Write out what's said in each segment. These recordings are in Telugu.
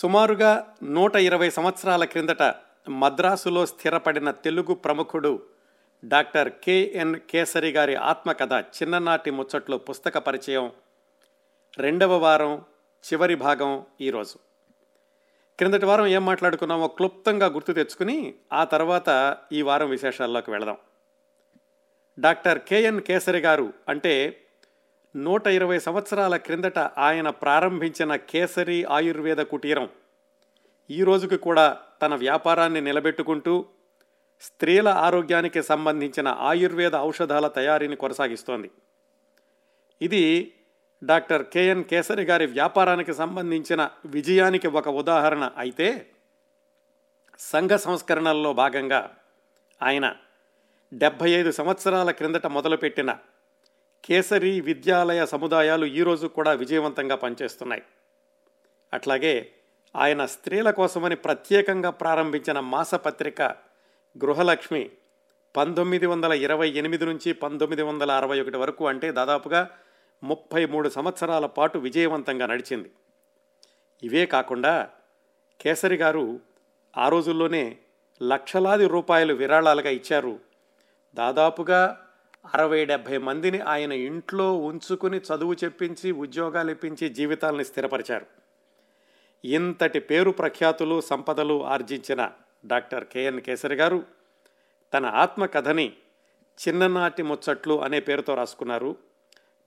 సుమారుగా నూట ఇరవై సంవత్సరాల క్రిందట మద్రాసులో స్థిరపడిన తెలుగు ప్రముఖుడు డాక్టర్ కెఎన్ కేసరి గారి ఆత్మకథ చిన్ననాటి ముచ్చట్లు పుస్తక పరిచయం. రెండవ వారం చివరి భాగం ఈరోజు. క్రిందటి వారం ఏం మాట్లాడుకున్నామో క్లుప్తంగా గుర్తు తెచ్చుకుని ఆ తర్వాత ఈ వారం విశేషాల్లోకి వెళదాం. డాక్టర్ కెఎన్ కేసరి గారు అంటే నూట ఇరవై సంవత్సరాల క్రిందట ఆయన ప్రారంభించిన కేసరి ఆయుర్వేద కుటీరం. ఈ రోజుకి కూడా తన వ్యాపారాన్ని నిలబెట్టుకుంటూ స్త్రీల ఆరోగ్యానికి సంబంధించిన ఆయుర్వేద ఔషధాల తయారీని కొనసాగిస్తోంది. ఇది డాక్టర్ కెఎన్ కేసరి గారి వ్యాపారానికి సంబంధించిన విజయానికి ఒక ఉదాహరణ. అయితే సంఘ సంస్కరణల్లో భాగంగా ఆయన డెబ్భై ఐదు సంవత్సరాల క్రిందట మొదలుపెట్టిన కేసరి విద్యాలయ సముదాయాలు ఈరోజు కూడా విజయవంతంగా పనిచేస్తున్నాయి. అట్లాగే ఆయన స్త్రీల కోసమని ప్రత్యేకంగా ప్రారంభించిన మాసపత్రిక గృహలక్ష్మి పంతొమ్మిది వందల ఇరవై ఎనిమిది నుంచి పంతొమ్మిది వందల అరవై ఒకటి వరకు అంటే దాదాపుగా ముప్పై మూడు సంవత్సరాల పాటు విజయవంతంగా నడిచింది. ఇవే కాకుండా కేసరి గారు ఆ రోజుల్లోనే లక్షలాది రూపాయలు విరాళాలుగా ఇచ్చారు. దాదాపుగా అరవై డెబ్భై మందిని ఆయన ఇంట్లో ఉంచుకుని చదువు చెప్పించి ఉద్యోగాలు ఇప్పించి జీవితాలను స్థిరపరిచారు. ఇంతటి పేరు ప్రఖ్యాతులు సంపదలు ఆర్జించిన డాక్టర్ కెఎన్ కేసరి గారు తన ఆత్మకథని చిన్ననాటి ముచ్చట్లు అనే పేరుతో రాసుకున్నారు.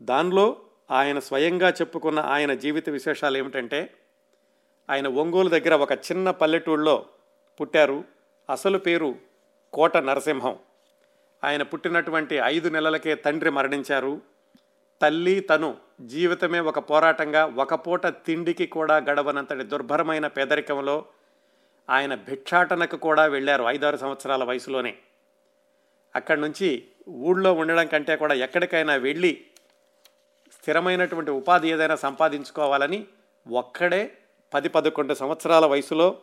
దానిలో ఆయన స్వయంగా చెప్పుకున్న ఆయన జీవిత విశేషాలు ఏమిటంటే ఆయన ఒంగోలు దగ్గర ఒక చిన్న పల్లెటూళ్ళలో పుట్టారు. అసలు పేరు కోట నరసింహం. ఆయన పుట్టినటువంటి ఐదు నెలలకే తండ్రి మరణించారు. తల్లి తను జీవితమే ఒక పోరాటంగా ఒక పూట తిండికి కూడా గడవనంతటి దుర్భరమైన పేదరికంలో ఆయన భిక్షాటనకు కూడా వెళ్ళారు ఐదారు సంవత్సరాల వయసులోనే. అక్కడి నుంచి ఊళ్ళో ఉండడం కంటే కూడా ఎక్కడికైనా వెళ్ళి స్థిరమైనటువంటి ఉపాధి ఏదైనా సంపాదించుకోవాలని ఒక్కడే పది పదకొండు సంవత్సరాల వయసులో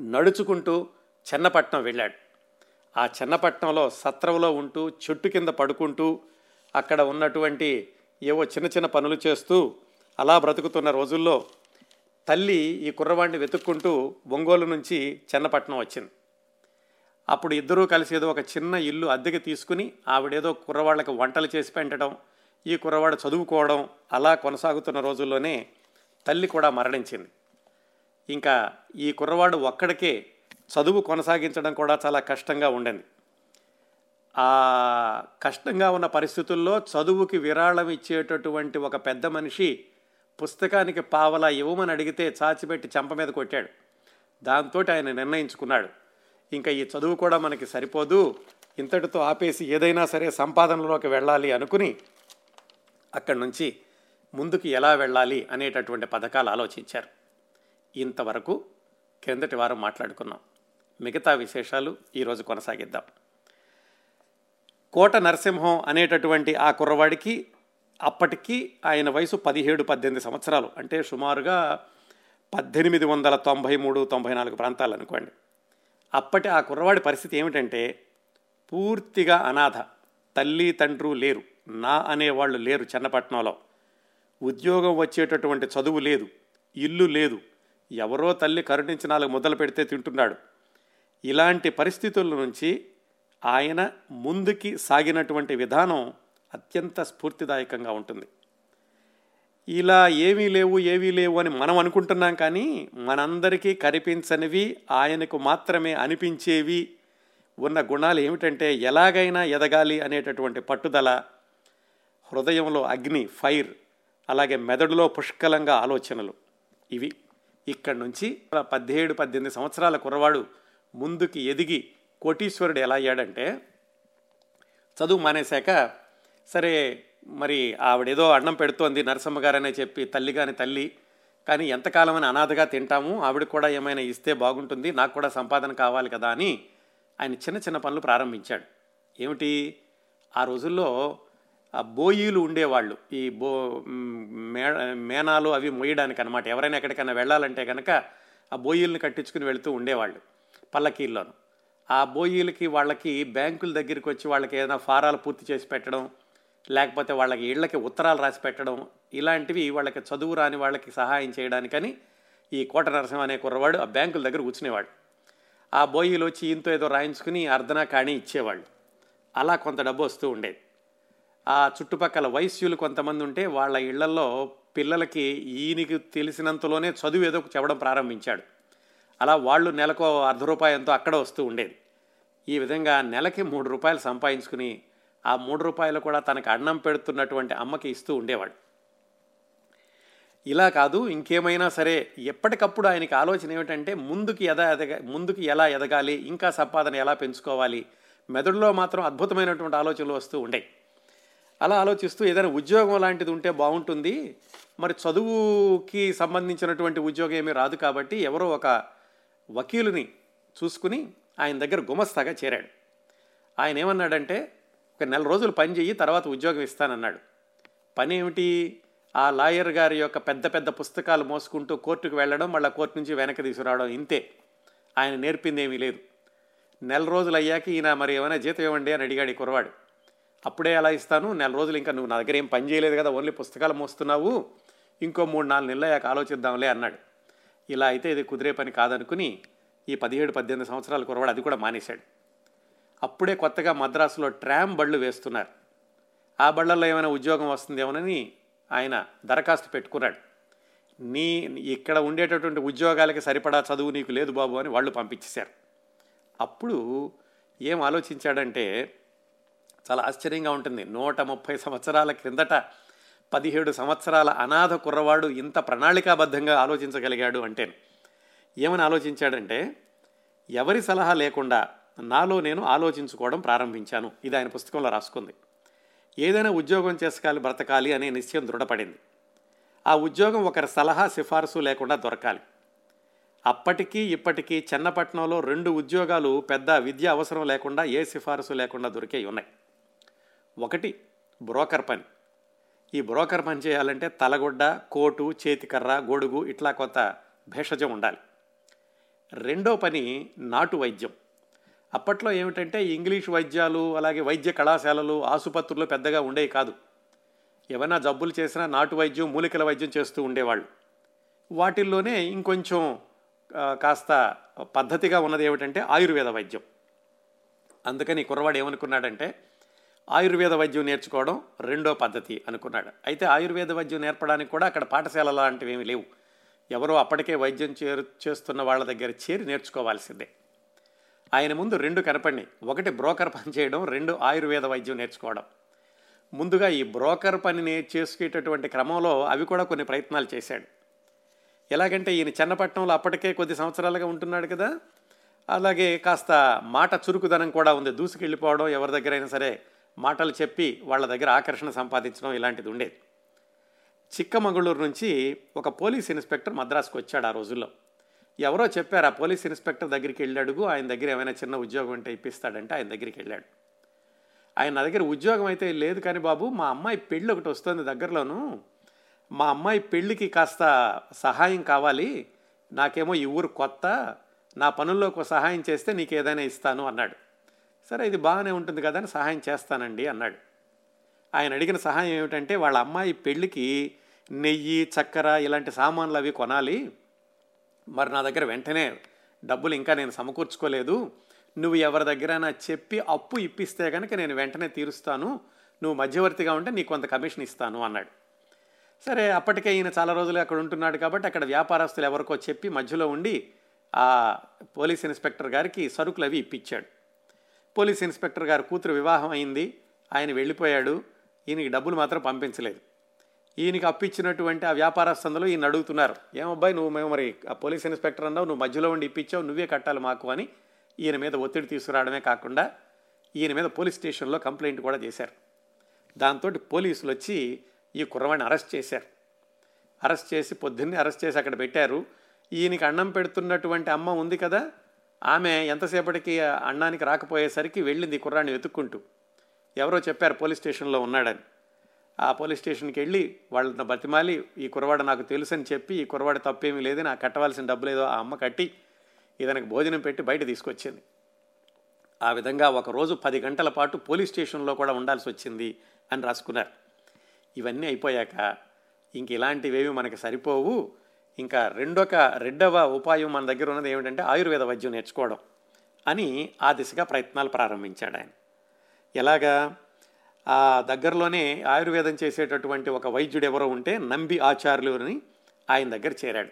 నడుచుకుంటూ చెన్నపట్నం వెళ్ళాడు. ఆ చిన్నపట్నంలో సత్రంలో ఉంటూ చెట్టు కింద పడుకుంటూ అక్కడ ఉన్నటువంటి ఏవో చిన్న చిన్న పనులు చేస్తూ అలా బ్రతుకుతున్న రోజుల్లో తల్లి ఈ కుర్రవాడిని వెతుక్కుంటూ ఒంగోలు నుంచి చెన్నపట్నం వచ్చింది. అప్పుడు ఇద్దరూ కలిసి ఏదో ఒక చిన్న ఇల్లు అద్దెకి తీసుకుని ఆవిడేదో కుర్రవాళ్ళకి వంటలు చేసి పెట్టడం ఈ కుర్రవాడు చదువుకోవడం అలా కొనసాగుతున్న రోజుల్లోనే తల్లి కూడా మరణించింది. ఇంకా ఈ కుర్రవాడు ఒక్కడికే చదువు కొనసాగించడం కూడా చాలా కష్టంగా ఉండింది. ఆ కష్టంగా ఉన్న పరిస్థితుల్లో చదువుకి విరాళం ఇచ్చేటటువంటి ఒక పెద్ద మనిషి పుస్తకానికి పావలా ఇవ్వమని అడిగితే చాచిపెట్టి చెంప మీద కొట్టాడు. దాంతో ఆయన నిర్ణయించుకున్నాడు. ఇంకా ఈ చదువు కూడా మనకి సరిపోదు. ఇంతటితో ఆపేసి ఏదైనా సరే సంపాదనలోకి వెళ్ళాలి అనుకుని అక్కడి నుంచి ముందుకు ఎలా వెళ్ళాలి అనేటటువంటి పథకాలు ఆలోచించారు. ఇంతవరకు క్రిందటి వారం మాట్లాడుకున్నాం మిగతా విశేషాలు ఈరోజు కొనసాగిద్దాం. కోట నరసింహం అనేటటువంటి ఆ కుర్రవాడికి అప్పటికి ఆయన వయసు పదిహేడు పద్దెనిమిది సంవత్సరాలు. అంటే సుమారుగా పద్దెనిమిది వందల తొంభై మూడు తొంభై నాలుగు ప్రాంతాలు అనుకోండి. అప్పటి ఆ కుర్రవాడి పరిస్థితి ఏమిటంటే పూర్తిగా అనాథ. తల్లి తండ్రు లేరు. నా అనేవాళ్ళు లేరు చెన్నపట్నంలో. ఉద్యోగం వచ్చేటటువంటి చదువు లేదు ఇల్లు లేదు. ఎవరో తల్లి కరుణించి నాలుగు ముద్దలు పెడితే తింటున్నాడు. ఇలాంటి పరిస్థితుల నుంచి ఆయన ముందుకి సాగినటువంటి విధానం అత్యంత స్ఫూర్తిదాయకంగా ఉంటుంది. ఇలా ఏమీ లేవు ఏమీ లేవు అని మనం అనుకుంటున్నాం కానీ మనందరికీ కనిపించనివి ఆయనకు మాత్రమే అనిపించేవి ఉన్న గుణాలు ఏమిటంటే ఎలాగైనా ఎదగాలి అనేటటువంటి పట్టుదల హృదయంలో అగ్ని ఫైర్ అలాగే మెదడులో పుష్కలంగా ఆలోచనలు. ఇవి ఇక్కడి నుంచి పదిహేడు పద్దెనిమిది సంవత్సరాల కుర్రవాడు ముందుకి ఎదిగి కోటీశ్వరుడు ఎలా అయ్యాడంటే చదువు మానేశాక సరే మరి ఆవిడేదో అన్నం పెడుతోంది నరసమ్మ గారనే చెప్పి తల్లి కాని తల్లి కానీ ఎంతకాలమని అనాథగా తింటాము ఆవిడ కూడా ఏమైనా ఇస్తే బాగుంటుంది నాకు కూడా సంపాదన కావాలి కదా అని ఆయన చిన్న చిన్న పనులు ప్రారంభించాడు. ఏమిటి? ఆ రోజుల్లో ఆ బోయీలు ఉండేవాళ్ళు ఈ బో మే మేనాలు అవి మోయడానికి అనమాట ఎవరైనా ఎక్కడికైనా వెళ్ళాలంటే కనుక ఆ బోయీలను కట్టించుకుని వెళుతూ ఉండేవాళ్ళు. పల్లకీల్లోను. ఆ బోయీలకి వాళ్ళకి బ్యాంకుల దగ్గరికి వచ్చి వాళ్ళకి ఏదైనా ఫారాలు పూర్తి చేసి పెట్టడం లేకపోతే వాళ్ళకి ఇళ్ళకి ఉత్తరాలు రాసి పెట్టడం ఇలాంటివి వాళ్ళకి చదువు రాని వాళ్ళకి సహాయం చేయడానికని ఈ కోట నరసింహ అనే కుర్రవాడు ఆ బ్యాంకుల దగ్గర కూర్చునేవాడు. ఆ బోయిలు వచ్చి ఈయంతో ఏదో రాయించుకుని అర్ధనా కాణి ఇచ్చేవాళ్ళు. అలా కొంత డబ్బు వస్తూ ఉండేది. ఆ చుట్టుపక్కల వైశ్యులు కొంతమంది ఉంటే వాళ్ళ ఇళ్ళలో పిల్లలకి ఈయనకి తెలిసినంతలోనే చదువు ఏదో చెప్పడం ప్రారంభించాడు. అలా వాళ్ళు నెలకు అర్ధ రూపాయంతో అక్కడ వస్తూ ఉండేది. ఈ విధంగా నెలకి మూడు రూపాయలు సంపాదించుకుని ఆ మూడు రూపాయలు కూడా తనకు అన్నం పెడుతున్నటువంటి అమ్మకి ఇస్తూ ఉండేవాడు ఇలా కాదు ఇంకేమైనా సరే ఎప్పటికప్పుడు ఆయనకి ఆలోచన ఏమిటంటే ముందుకు ఎద ఎదగ ముందుకు ఎలా ఎదగాలి ఇంకా సంపాదన ఎలా పెంచుకోవాలి మెదడులో మాత్రం అద్భుతమైనటువంటి ఆలోచనలు వస్తూ ఉండేవి అలా ఆలోచిస్తూ ఏదైనా ఉద్యోగం లాంటిది ఉంటే బాగుంటుంది మరి చదువుకి సంబంధించినటువంటి ఉద్యోగం ఏమీ రాదు కాబట్టి ఎవరో ఒక వకీలుని చూసుకుని ఆయన దగ్గర గుమస్తాగా చేరాడు. ఆయన ఏమన్నాడంటే ఒక నెల రోజులు పని తర్వాత ఉద్యోగం ఇస్తానన్నాడు. పని ఏమిటి ఆ లాయర్ గారి యొక్క పెద్ద పెద్ద పుస్తకాలు మోసుకుంటూ కోర్టుకు వెళ్ళడం మళ్ళీ కోర్టు నుంచి వెనక్కి తీసుకురావడం ఇంతే. ఆయన నేర్పింది ఏమీ లేదు. నెల రోజులు అయ్యాక ఈయన మరి ఏమైనా జీతం ఇవ్వండి అని అడిగాడు ఈ కురవాడు అప్పుడే అలా ఇస్తాను? నెల రోజులు ఇంకా నువ్వు నా దగ్గర ఏం పని చేయలేదు కదా ఓన్లీ పుస్తకాలు మోస్తున్నావు. ఇంకో మూడు నాలుగు నెలలు అయ్యాక ఆలోచిద్దాంలే అన్నాడు. ఇలా అయితే ఇది కుదిరే పని కాదనుకుని ఈ పదిహేడు పద్దెనిమిది సంవత్సరాల కురవాడు అది కూడా మానేశాడు. అప్పుడే కొత్తగా మద్రాసులో ట్రామ్ బళ్ళు వేస్తున్నారు. ఆ బళ్ళల్లో ఏమైనా ఉద్యోగం వస్తుందేమోనని ఆయన దరఖాస్తు పెట్టుకున్నాడు. నీ ఇక్కడ ఉండేటటువంటి ఉద్యోగాలకి సరిపడా చదువు నీకు లేదు బాబు అని వాళ్ళు పంపించేశారు. అప్పుడు ఏం ఆలోచించాడంటే చాలా ఆశ్చర్యంగా ఉంటుంది. నూట ముప్పై సంవత్సరాల క్రిందట పదిహేడు సంవత్సరాల అనాథ కుర్రవాడు ఇంత ప్రణాళికాబద్ధంగా ఆలోచించగలిగాడు అంటే ఏమని ఆలోచించాడంటే ఎవరి సలహా లేకుండా నాలో నేను ఆలోచించుకోవడం ప్రారంభించాను. ఇది ఆయన పుస్తకంలో రాసుకుంది. ఏదైనా ఉద్యోగం చేసుకోవాలి బ్రతకాలి అనే నిశ్చయం దృఢపడింది. ఆ ఉద్యోగం ఒకరి సలహా సిఫార్సు లేకుండా దొరకాలి. అప్పటికీ ఇప్పటికీ చెన్నపట్నంలో రెండు ఉద్యోగాలు పెద్ద విద్య అవసరం లేకుండా ఏ సిఫారసు లేకుండా దొరికే ఉన్నాయి. ఒకటి బ్రోకర్ పని. ఈ బ్రోకర్ పని చేయాలంటే తలగొడ్డ కోటు చేతికర్ర గొడుగు ఇట్లా కొంత భేషజం ఉండాలి. రెండో పని నాటు వైద్యం. అప్పట్లో ఏమిటంటే ఇంగ్లీష్ వైద్యాలు అలాగే వైద్య కళాశాలలు ఆసుపత్రులు పెద్దగా ఉండేవి కాదు. ఏమైనా జబ్బులు చేసినా నాటు వైద్యం మూలికల వైద్యం చేస్తూ ఉండేవాళ్ళు. వాటిల్లోనే ఇంకొంచెం కాస్త పద్ధతిగా ఉన్నది ఏమిటంటే ఆయుర్వేద వైద్యం. అందుకని కుర్రవాడు ఏమనుకున్నాడంటే ఆయుర్వేద వైద్యం నేర్చుకోవడం రెండో పద్ధతి అనుకున్నాడు. అయితే ఆయుర్వేద వైద్యం నేర్పడానికి కూడా అక్కడ పాఠశాల లాంటివి ఏమీ లేవు. ఎవరో అప్పటికే వైద్యం చేరు చేస్తున్న వాళ్ళ దగ్గర చేరి నేర్చుకోవాల్సిందే. ఆయన ముందు రెండు కనపడినాయి. ఒకటి బ్రోకర్ పని చేయడం రెండు ఆయుర్వేద వైద్యం నేర్చుకోవడం. ముందుగా ఈ బ్రోకర్ పనిని చేసుకునేటటువంటి క్రమంలో అవి కూడా కొన్ని ప్రయత్నాలు చేశాడు. ఎలాగంటే ఈయన చెన్నపట్నంలో అప్పటికే కొద్ది సంవత్సరాలుగా ఉంటున్నాడు కదా. అలాగే కాస్త మాట చురుకుదనం కూడా ఉంది. దూసుకెళ్ళిపోవడం ఎవరి దగ్గరైనా సరే మాటలు చెప్పి వాళ్ళ దగ్గర ఆకర్షణ సంపాదించడం ఇలాంటిది ఉండేది. చిక్కమంగళూరు నుంచి ఒక పోలీస్ ఇన్స్పెక్టర్ మద్రాసుకు వచ్చాడు ఆ రోజుల్లో. ఎవరో చెప్పారు ఆ పోలీస్ ఇన్స్పెక్టర్ దగ్గరికి వెళ్ళాడుగు ఆయన దగ్గర ఏమైనా చిన్న ఉద్యోగం అంటే ఇప్పిస్తాడంటే ఆయన దగ్గరికి వెళ్ళాడు. ఆయన నా దగ్గర ఉద్యోగం అయితే లేదు కానీ బాబు మా అమ్మాయి పెళ్ళి ఒకటి వస్తుంది దగ్గరలోను. మా అమ్మాయి పెళ్ళికి కాస్త సహాయం కావాలి నాకేమో ఈ ఊరు కొత్త నా పనుల్లో సహాయం చేస్తే నీకు ఏదైనా ఇస్తాను అన్నాడు. సరే ఇది బాగానే ఉంటుంది కదా అని సహాయం చేస్తానండి అన్నాడు. ఆయన అడిగిన సహాయం ఏమిటంటే వాళ్ళ అమ్మాయి పెళ్ళికి నెయ్యి చక్కెర ఇలాంటి సామాన్లు అవి కొనాలి. మరి నా దగ్గర వెంటనే డబ్బులు ఇంకా నేను సమకూర్చుకోలేదు. నువ్వు ఎవరి దగ్గరైనా చెప్పి అప్పు ఇప్పిస్తే కనుక నేను వెంటనే తీరుస్తాను. నువ్వు మధ్యవర్తిగా ఉంటే నీకు కొంత కమిషన్ ఇస్తాను అన్నాడు. సరే అప్పటికే ఈయన చాలా రోజులు అక్కడ ఉంటున్నాడు కాబట్టి అక్కడ వ్యాపారస్తులు ఎవరికో చెప్పి మధ్యలో ఉండి ఆ పోలీస్ ఇన్స్పెక్టర్ గారికి సరుకులు అవి ఇప్పించాడు. పోలీస్ ఇన్స్పెక్టర్ గారు కూతురు వివాహం అయింది. ఆయన వెళ్ళిపోయాడు. ఈయనకి డబ్బులు మాత్రం పంపించలేదు. ఈయనకి అప్పించినటువంటి ఆ వ్యాపారస్తులు ఈయన అడుగుతున్నారు. ఏమబ్బాయి నువ్వు మేము మరి ఆ పోలీస్ ఇన్స్పెక్టర్ అన్నావు నువ్వు మధ్యలో ఉండి ఇప్పించావు నువ్వే కట్టాలి మాకు అని ఈయన మీద ఒత్తిడి తీసుకురావడమే కాకుండా ఈయన మీద పోలీస్ స్టేషన్లో కంప్లైంట్ కూడా చేశారు. దాంతో పోలీసులు వచ్చి ఈ కుర్రవాడిని అరెస్ట్ చేశారు. అరెస్ట్ చేసి పొద్దున్నే అరెస్ట్ చేసి అక్కడ పెట్టారు. ఈయనకి అన్నం పెడుతున్నటువంటి అమ్మ ఉంది కదా ఆమె ఎంతసేపటికి అన్నానికి రాకపోయేసరికి వెళ్ళింది ఈ వెతుక్కుంటూ. ఎవరో చెప్పారు పోలీస్ స్టేషన్లో ఉన్నాడని. ఆ పోలీస్ స్టేషన్కి వెళ్ళి వాళ్ళని బతిమాలి ఈ కురవాడు నాకు తెలుసని చెప్పి ఈ కురవాడు తప్పేమీ లేదు నాకు కట్టవలసిన డబ్బులు ఏదో ఆ అమ్మ కట్టి ఇతనికి భోజనం పెట్టి బయట తీసుకొచ్చింది. ఆ విధంగా ఒకరోజు పది గంటల పాటు పోలీస్ స్టేషన్లో కూడా ఉండాల్సి వచ్చింది అని రాసుకున్నారు. ఇవన్నీ అయిపోయాక ఇంక ఇలాంటివేవి మనకి సరిపోవు ఇంకా రెండొక రెండవ ఉపాయం మన దగ్గర ఉన్నది ఏమిటంటే ఆయుర్వేద వైద్యం నేర్చుకోవడం అని ఆ దిశగా ప్రయత్నాలు ప్రారంభించాడు ఆయన. ఎలాగా? ఆ దగ్గరలోనే ఆయుర్వేదం చేసేటటువంటి ఒక వైద్యుడు ఎవరో ఉంటే నంబి ఆచార్యులు అని ఆయన దగ్గర చేరాడు.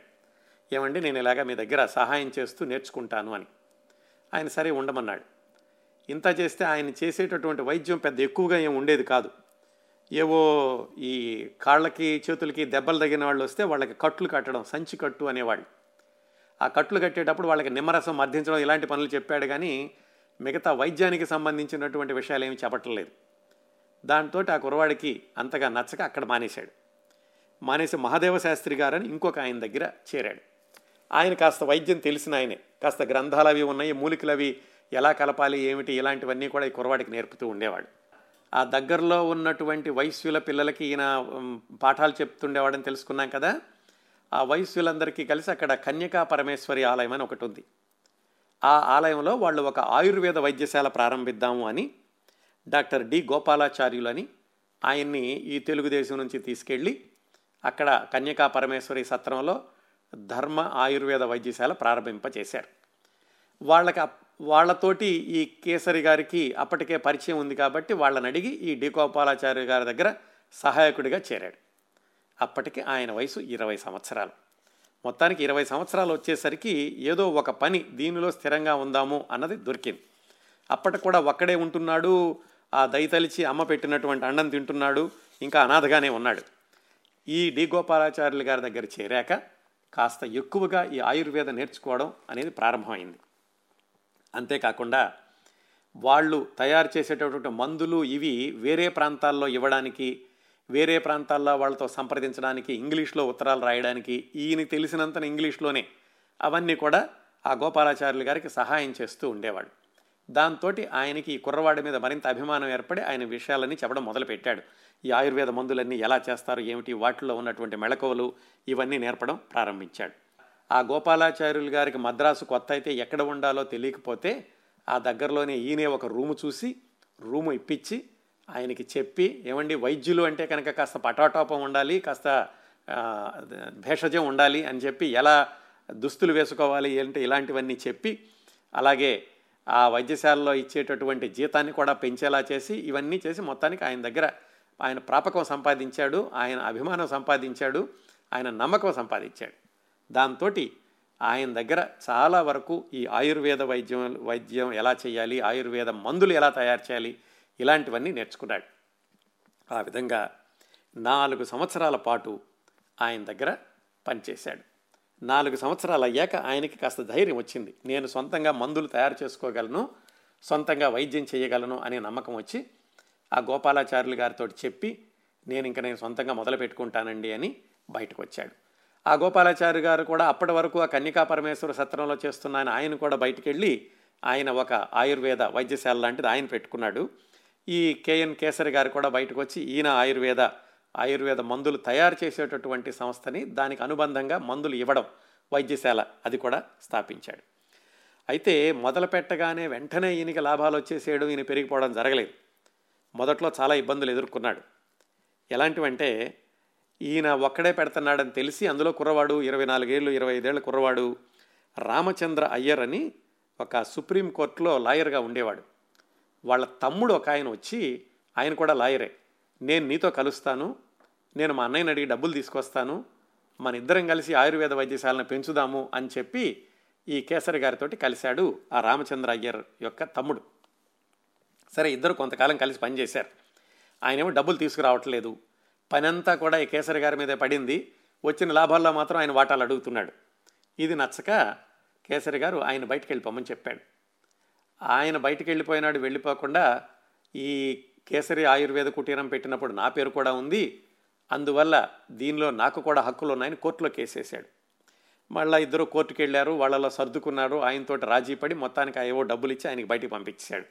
ఏమండి నేను ఇలాగా మీ దగ్గర సహాయం చేస్తూ నేర్చుకుంటాను అని. ఆయన సరే ఉండమన్నాడు. ఇంత చేస్తే ఆయన చేసేటటువంటి వైద్యం పెద్ద ఎక్కువగా ఏం ఉండేది కాదు. ఏవో ఈ కాళ్ళకి చేతులకి దెబ్బలు తగిన వాళ్ళు వస్తే వాళ్ళకి కట్లు కట్టడం సంచి కట్టు అనేవాళ్ళు. ఆ కట్లు కట్టేటప్పుడు వాళ్ళకి నిమ్మరసం మర్దించడం ఇలాంటి పనులు చెప్పాడు కానీ మిగతా వైద్యానికి సంబంధించినటువంటి విషయాలు ఏమి చెప్పట్లేదు దాంతో ఆ కురవాడికి అంతగా నచ్చక అక్కడ మానేశాడు. మానేసి మహాదేవ శాస్త్రి గారని ఇంకొక ఆయన దగ్గర చేరాడు. ఆయన కాస్త వైద్యం తెలిసిన ఆయనే. కాస్త గ్రంథాలు అవి ఉన్నాయి మూలికలు అవి ఎలా కలపాలి ఏమిటి ఇలాంటివన్నీ కూడా ఈ కురవాడికి నేర్పుతూ ఉండేవాడు. ఆ దగ్గరలో ఉన్నటువంటి వైశ్యుల పిల్లలకి ఈయన పాఠాలు చెప్తుండేవాడని తెలుసుకున్నాం కదా. ఆ వైశ్యులందరికీ కలిసి అక్కడ కన్యకా పరమేశ్వరి ఆలయం అని ఒకటి ఉంది. ఆ ఆలయంలో వాళ్ళు ఒక ఆయుర్వేద వైద్యశాల ప్రారంభిద్దాము అని డాక్టర్ డి గోపాలాచార్యులు అని ఆయన్ని ఈ తెలుగుదేశం నుంచి తీసుకెళ్ళి అక్కడ కన్యకా పరమేశ్వరి సత్రంలో ధర్మ ఆయుర్వేద వైద్యశాల ప్రారంభింపచేశారు. వాళ్ళకి వాళ్ళతోటి ఈ కేసరి గారికి అప్పటికే పరిచయం ఉంది కాబట్టి వాళ్ళని అడిగి ఈ డిగోపాలాచార్య గారి దగ్గర సహాయకుడిగా చేరాడు. అప్పటికి ఆయన వయసు ఇరవై సంవత్సరాలు. మొత్తానికి ఇరవై సంవత్సరాలు వచ్చేసరికి ఏదో ఒక పని దీనిలో స్థిరంగా ఉందాము అన్నది దొరికింది. అప్పటి కూడా ఒక్కడే ఉంటున్నాడు ఆ దయతలిచి అమ్మ పెట్టినటువంటి అండం తింటున్నాడు ఇంకా అనాథగానే ఉన్నాడు. ఈ డి గోపాలాచార్యులు గారి దగ్గర చేరాక కాస్త ఎక్కువగా ఈ ఆయుర్వేద నేర్చుకోవడం అనేది ప్రారంభమైంది. అంతేకాకుండా వాళ్ళు తయారు చేసేటటువంటి మందులు ఇవి వేరే ప్రాంతాల్లో ఇవ్వడానికి వేరే ప్రాంతాల్లో వాళ్ళతో సంప్రదించడానికి ఇంగ్లీష్లో ఉత్తరాలు రాయడానికి ఈయన తెలిసినంత ఇంగ్లీష్లోనే అవన్నీ కూడా ఆ గోపాలాచార్యులు గారికి సహాయం చేస్తూ ఉండేవాడు దాంతో ఆయనకి ఈ కుర్రవాడి మీద మరింత అభిమానం ఏర్పడి ఆయన విషయాలన్నీ చెప్పడం మొదలుపెట్టాడు. ఈ ఆయుర్వేద మందులన్నీ ఎలా చేస్తారు ఏమిటి వాటిలో ఉన్నటువంటి మెళకువలు ఇవన్నీ నేర్పడం ప్రారంభించాడు. ఆ గోపాలాచార్యులు గారికి మద్రాసు కొత్త అయితే ఎక్కడ ఉండాలో తెలియకపోతే ఆ దగ్గరలోనే ఈయనే ఒక రూము చూసి రూము ఇప్పించి ఆయనకి చెప్పి ఏమండి వైద్యులు అంటే కనుక కాస్త పటాటోపం ఉండాలి కాస్త భేషజం ఉండాలి అని చెప్పి ఎలా దుస్తులు వేసుకోవాలి అంటే ఇలాంటివన్నీ చెప్పి అలాగే ఆ వైద్యశాలలో ఇచ్చేటటువంటి జీతాన్ని కూడా పెంచేలా చేసి ఇవన్నీ చేసి మొత్తానికి ఆయన దగ్గర ఆయన ప్రాపకం సంపాదించాడు ఆయన అభిమానం సంపాదించాడు ఆయన నమ్మకం సంపాదించాడు. దాంతో ఆయన దగ్గర చాలా వరకు ఈ ఆయుర్వేద వైద్యం వైద్యం ఎలా చేయాలి ఆయుర్వేద మందులు ఎలా తయారు చేయాలి ఇలాంటివన్నీ నేర్చుకున్నాడు. ఆ విధంగా నాలుగు సంవత్సరాల పాటు ఆయన దగ్గర పనిచేశాడు. నాలుగు సంవత్సరాలు అయ్యాక ఆయనకి కాస్త ధైర్యం వచ్చింది. నేను సొంతంగా మందులు తయారు చేసుకోగలను సొంతంగా వైద్యం చేయగలను అనే నమ్మకం వచ్చి ఆ గోపాలాచార్యులు గారితో చెప్పి నేను ఇంకా నేను సొంతంగా మొదలు పెట్టుకుంటానండి అని బయటకు వచ్చాడు. ఆ గోపాలాచార్య గారు కూడా అప్పటి వరకు ఆ కన్యకా పరమేశ్వర సత్రంలో చేస్తున్న ఆయన ఆయన కూడా బయటికెళ్ళి ఆయన ఒక ఆయుర్వేద వైద్యశాల లాంటిది ఆయన పెట్టుకున్నాడు. ఈ కేఎన్ కేసరి గారు కూడా బయటకు వచ్చి ఈయన ఆయుర్వేద ఆయుర్వేద మందులు తయారు చేసేటటువంటి సంస్థని దానికి అనుబంధంగా మందులు ఇవ్వడం వైద్యశాల అది కూడా స్థాపించాడు. అయితే మొదలు పెట్టగానే వెంటనే ఈయనకి లాభాలు వచ్చేసేయడం ఈయన పెరిగిపోవడం జరగలేదు. మొదట్లో చాలా ఇబ్బందులు ఎదుర్కొన్నాడు. ఎలాంటివంటే ఈయన ఒక్కడే పెడుతున్నాడని తెలిసి అందులో కుర్రవాడు ఇరవై నాలుగేళ్ళు ఇరవై ఐదేళ్ళ కుర్రవాడు రామచంద్ర అయ్యర్ అని ఒక సుప్రీంకోర్టులో లాయర్గా ఉండేవాడు. వాళ్ళ తమ్ముడు ఒక ఆయన వచ్చి ఆయన కూడా లాయరే. నేను నీతో కలుస్తాను. నేను మా అన్నయ్యని అడిగి డబ్బులు తీసుకొస్తాను. మన ఇద్దరం కలిసి ఆయుర్వేద వైద్యశాలను పెంచుదాము అని చెప్పి ఈ కేసరి గారితోటి కలిశాడు ఆ రామచంద్ర అయ్యర్ యొక్క తమ్ముడు. సరే ఇద్దరు కొంతకాలం కలిసి పనిచేశారు. ఆయనేమో డబ్బులు తీసుకురావట్లేదు. పనంతా కూడా ఈ కేసరి గారి మీదే పడింది. వచ్చిన లాభాల్లో మాత్రం ఆయన వాటాలు అడుగుతున్నాడు. ఇది నచ్చక కేసరి గారు ఆయన బయటికి వెళ్ళిపోమని చెప్పాడు. ఆయన బయటికి వెళ్ళిపోయినాడు వెళ్ళిపోకుండా ఈ కేసరి ఆయుర్వేద కుటీరం పెట్టినప్పుడు నా పేరు కూడా ఉంది. అందువల్ల దీనిలో నాకు కూడా హక్కులు ఉన్నాయని కోర్టులో కేసేశాడు. మళ్ళీ ఇద్దరు కోర్టుకి వెళ్ళారు వాళ్ళలో సర్దుకున్నారు ఆయనతోటి రాజీ పడి మొత్తానికి ఆ ఏవో డబ్బులు ఇచ్చి ఆయనకి బయటికి పంపించాడు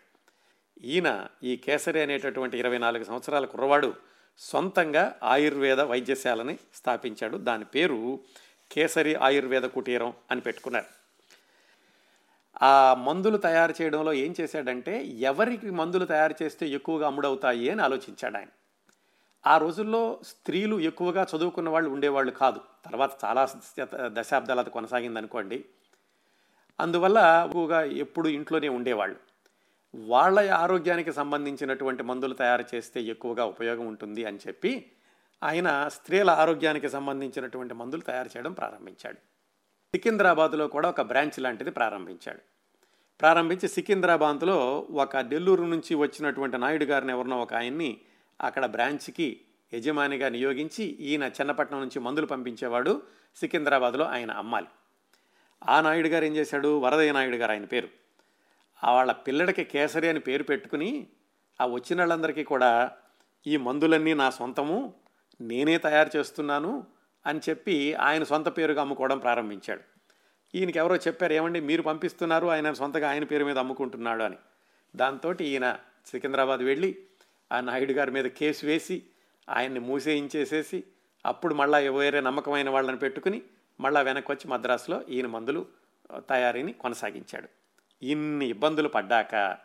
ఈయన ఈ కేసరి అనేటటువంటి ఇరవై నాలుగు సంవత్సరాల కుర్రవాడు సొంతంగా ఆయుర్వేద వైద్యశాలని స్థాపించాడు. దాని పేరు కేసరి ఆయుర్వేద కుటీరం అని పెట్టుకున్నారు. ఆ మందులు తయారు చేయడంలో ఏం చేశాడంటే ఎవరికి మందులు తయారు చేస్తే ఎక్కువగా అమ్ముడవుతాయి అని ఆలోచించాడు ఆయన. ఆ రోజుల్లో స్త్రీలు ఎక్కువగా చదువుకున్న వాళ్ళు ఉండేవాళ్ళు కాదు. తర్వాత చాలా దశాబ్దాలు అది కొనసాగింది అనుకోండి అందువల్ల ఎక్కువగా ఎప్పుడు ఇంట్లోనే ఉండేవాళ్ళు. వాళ్ళ ఆరోగ్యానికి సంబంధించినటువంటి మందులు తయారు చేస్తే ఎక్కువగా ఉపయోగం ఉంటుంది అని చెప్పి ఆయన స్త్రీల ఆరోగ్యానికి సంబంధించినటువంటి మందులు తయారు చేయడం ప్రారంభించాడు. సికింద్రాబాద్లో కూడా ఒక బ్రాంచ్ లాంటిది ప్రారంభించాడు. ప్రారంభించి సికింద్రాబాద్లో ఒక నెల్లూరు నుంచి వచ్చినటువంటి నాయుడు గారిని ఎవరినో ఒక ఆయన్ని అక్కడ బ్రాంచ్కి యజమానిగా నియోగించి ఈయన చిన్నపట్నం నుంచి మందులు పంపించేవాడు సికింద్రాబాద్లో ఆయన అమ్మాలి. ఆ నాయుడు గారు ఏం చేశాడు? వరదయ్య నాయుడు గారు ఆయన పేరు. వాళ్ళ పిల్లడికి కేసరి అని పేరు పెట్టుకుని ఆ వచ్చిన వాళ్ళందరికీ కూడా ఈ మందులన్నీ నా సొంతము నేనే తయారు చేస్తున్నాను అని చెప్పి ఆయన సొంత పేరుగా అమ్ముకోవడం ప్రారంభించాడు. ఈయనకి ఎవరో చెప్పారు ఏమండి మీరు పంపిస్తున్నారు ఆయన సొంతగా ఆయన పేరు మీద అమ్ముకుంటున్నాడు అని. దాంతో ఈయన సికింద్రాబాద్ వెళ్ళి ఆ నాయుడు గారి మీద కేసు వేసి ఆయన్ని మూసేయించేసేసి అప్పుడు మళ్ళీ వేరే నమ్మకమైన వాళ్ళని పెట్టుకుని మళ్ళీ వెనక్కి వచ్చి మద్రాసులో ఈయన మందులు తయారీని కొనసాగించాడు. ఇన్ని ఇబ్బందులు పడ్డాక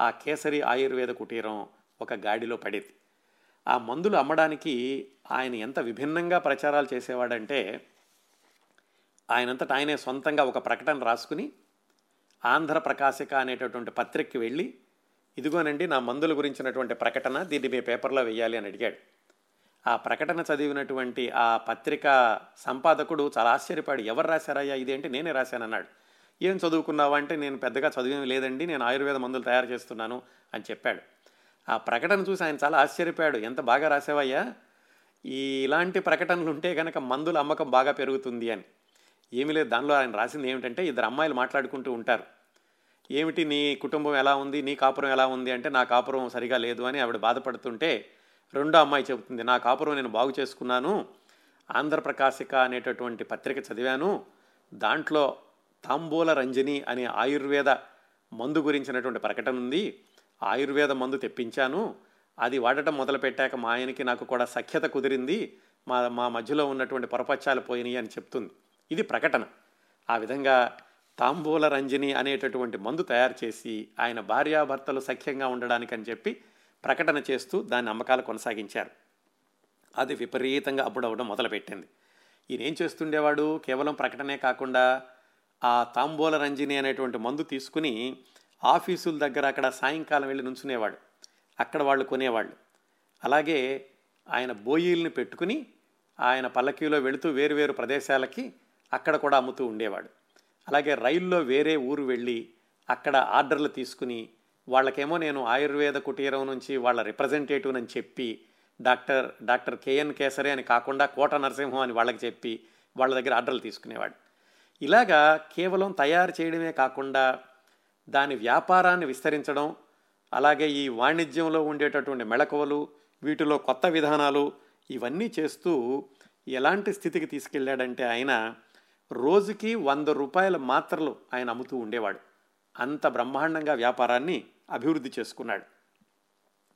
ఆ కేసరి ఆయుర్వేద కుటీరం ఒక గాడిలో పడేది. ఆ మందులు అమ్మడానికి ఆయన ఎంత విభిన్నంగా ప్రచారాలు చేసేవాడంటే ఆయనంతటా ఆయనే సొంతంగా ఒక ప్రకటన రాసుకుని ఆంధ్ర ప్రకాశిక అనేటటువంటి పత్రికకి వెళ్ళి ఇదిగోనండి నా మందుల గురించినటువంటి ప్రకటన దీన్ని మీ పేపర్లో వెయ్యాలి అని అడిగాడు. ఆ ప్రకటన చదివినటువంటి ఆ పత్రిక సంపాదకుడు చాలా ఆశ్చర్యపాడు ఎవరు రాశారయ్యా? ఇదేంటి? నేనే రాశానన్నాడు. ఏం చదువుకున్నావా అంటే నేను పెద్దగా చదివేమి లేదండి నేను ఆయుర్వేద మందులు తయారు చేస్తున్నాను అని చెప్పాడు. ఆ ప్రకటన చూసి ఆయన చాలా ఆశ్చర్యపోయాడు. ఎంత బాగా రాసేవయ్యా? ఈ ఇలాంటి ప్రకటనలు ఉంటే కనుక మందుల అమ్మకం బాగా పెరుగుతుంది అని. ఏమీ లేదు దానిలో ఆయన రాసింది ఏమిటంటే ఇద్దరు అమ్మాయిలు మాట్లాడుకుంటూ ఉంటారు. ఏమిటి నీ కుటుంబం ఎలా ఉంది? నీ కాపురం ఎలా ఉంది? అంటే నా కాపురం సరిగా లేదు అని ఆవిడ బాధపడుతుంటే రెండో అమ్మాయి చెబుతుంది నా కాపురం నేను బాగు చేసుకున్నాను ఆంధ్రప్రకాశిక అనేటటువంటి పత్రిక చదివాను. దాంట్లో తాంబూల రంజని అనే ఆయుర్వేద మందు గురించినటువంటి ప్రకటన ఉంది. ఆయుర్వేద మందు తెప్పించాను. అది వాడటం మొదలుపెట్టాక మా ఆయనకి నాకు కూడా సఖ్యత కుదిరింది. మా మా మధ్యలో ఉన్నటువంటి పొరపచ్చాలు పోయినాయి అని చెప్తుంది. ఇది ప్రకటన. ఆ విధంగా తాంబూల రంజని అనేటటువంటి మందు తయారు చేసి ఆయన భార్యాభర్తలు సఖ్యంగా ఉండడానికి అని చెప్పి ప్రకటన చేస్తూ దాని అమ్మకాలు కొనసాగించారు. అది విపరీతంగా అప్పుడవడం మొదలుపెట్టింది. ఈయన ఏం చేస్తుండేవాడు? కేవలం ప్రకటనే కాకుండా ఆ తాంబూల రంజిని అనేటువంటి మందు తీసుకుని ఆఫీసుల దగ్గర అక్కడ సాయంకాలం వెళ్ళి నుంచునేవాడు అక్కడ వాళ్ళు కొనేవాళ్ళు. అలాగే ఆయన బోయిల్ని పెట్టుకుని ఆయన పల్లకీలో వెళుతూ వేరువేరు ప్రదేశాలకి అక్కడ కూడా అమ్ముతూ ఉండేవాడు. అలాగే రైల్లో వేరే ఊరు వెళ్ళి అక్కడ ఆర్డర్లు తీసుకుని వాళ్ళకేమో నేను ఆయుర్వేద కుటీరం నుంచి వాళ్ళ రిప్రజెంటేటివ్ అని చెప్పి డాక్టర్ డాక్టర్ కేఎన్ కేసరి అని కాకుండా కోట నరసింహం అని వాళ్ళకి చెప్పి వాళ్ళ దగ్గర ఆర్డర్లు తీసుకునేవాడు. ఇలాగా కేవలం తయారు చేయడమే కాకుండా దాని వ్యాపారాన్ని విస్తరించడం అలాగే ఈ వాణిజ్యంలో ఉండేటటువంటి మెళకువలు వీటిలో కొత్త విధానాలు ఇవన్నీ చేస్తూ ఎలాంటి స్థితికి తీసుకెళ్ళాడంటే ఆయన రోజుకి వంద రూపాయల మాత్రలు ఆయన అమ్ముతూ ఉండేవాడు. అంత బ్రహ్మాండంగా వ్యాపారాన్ని అభివృద్ధి చేసుకున్నాడు.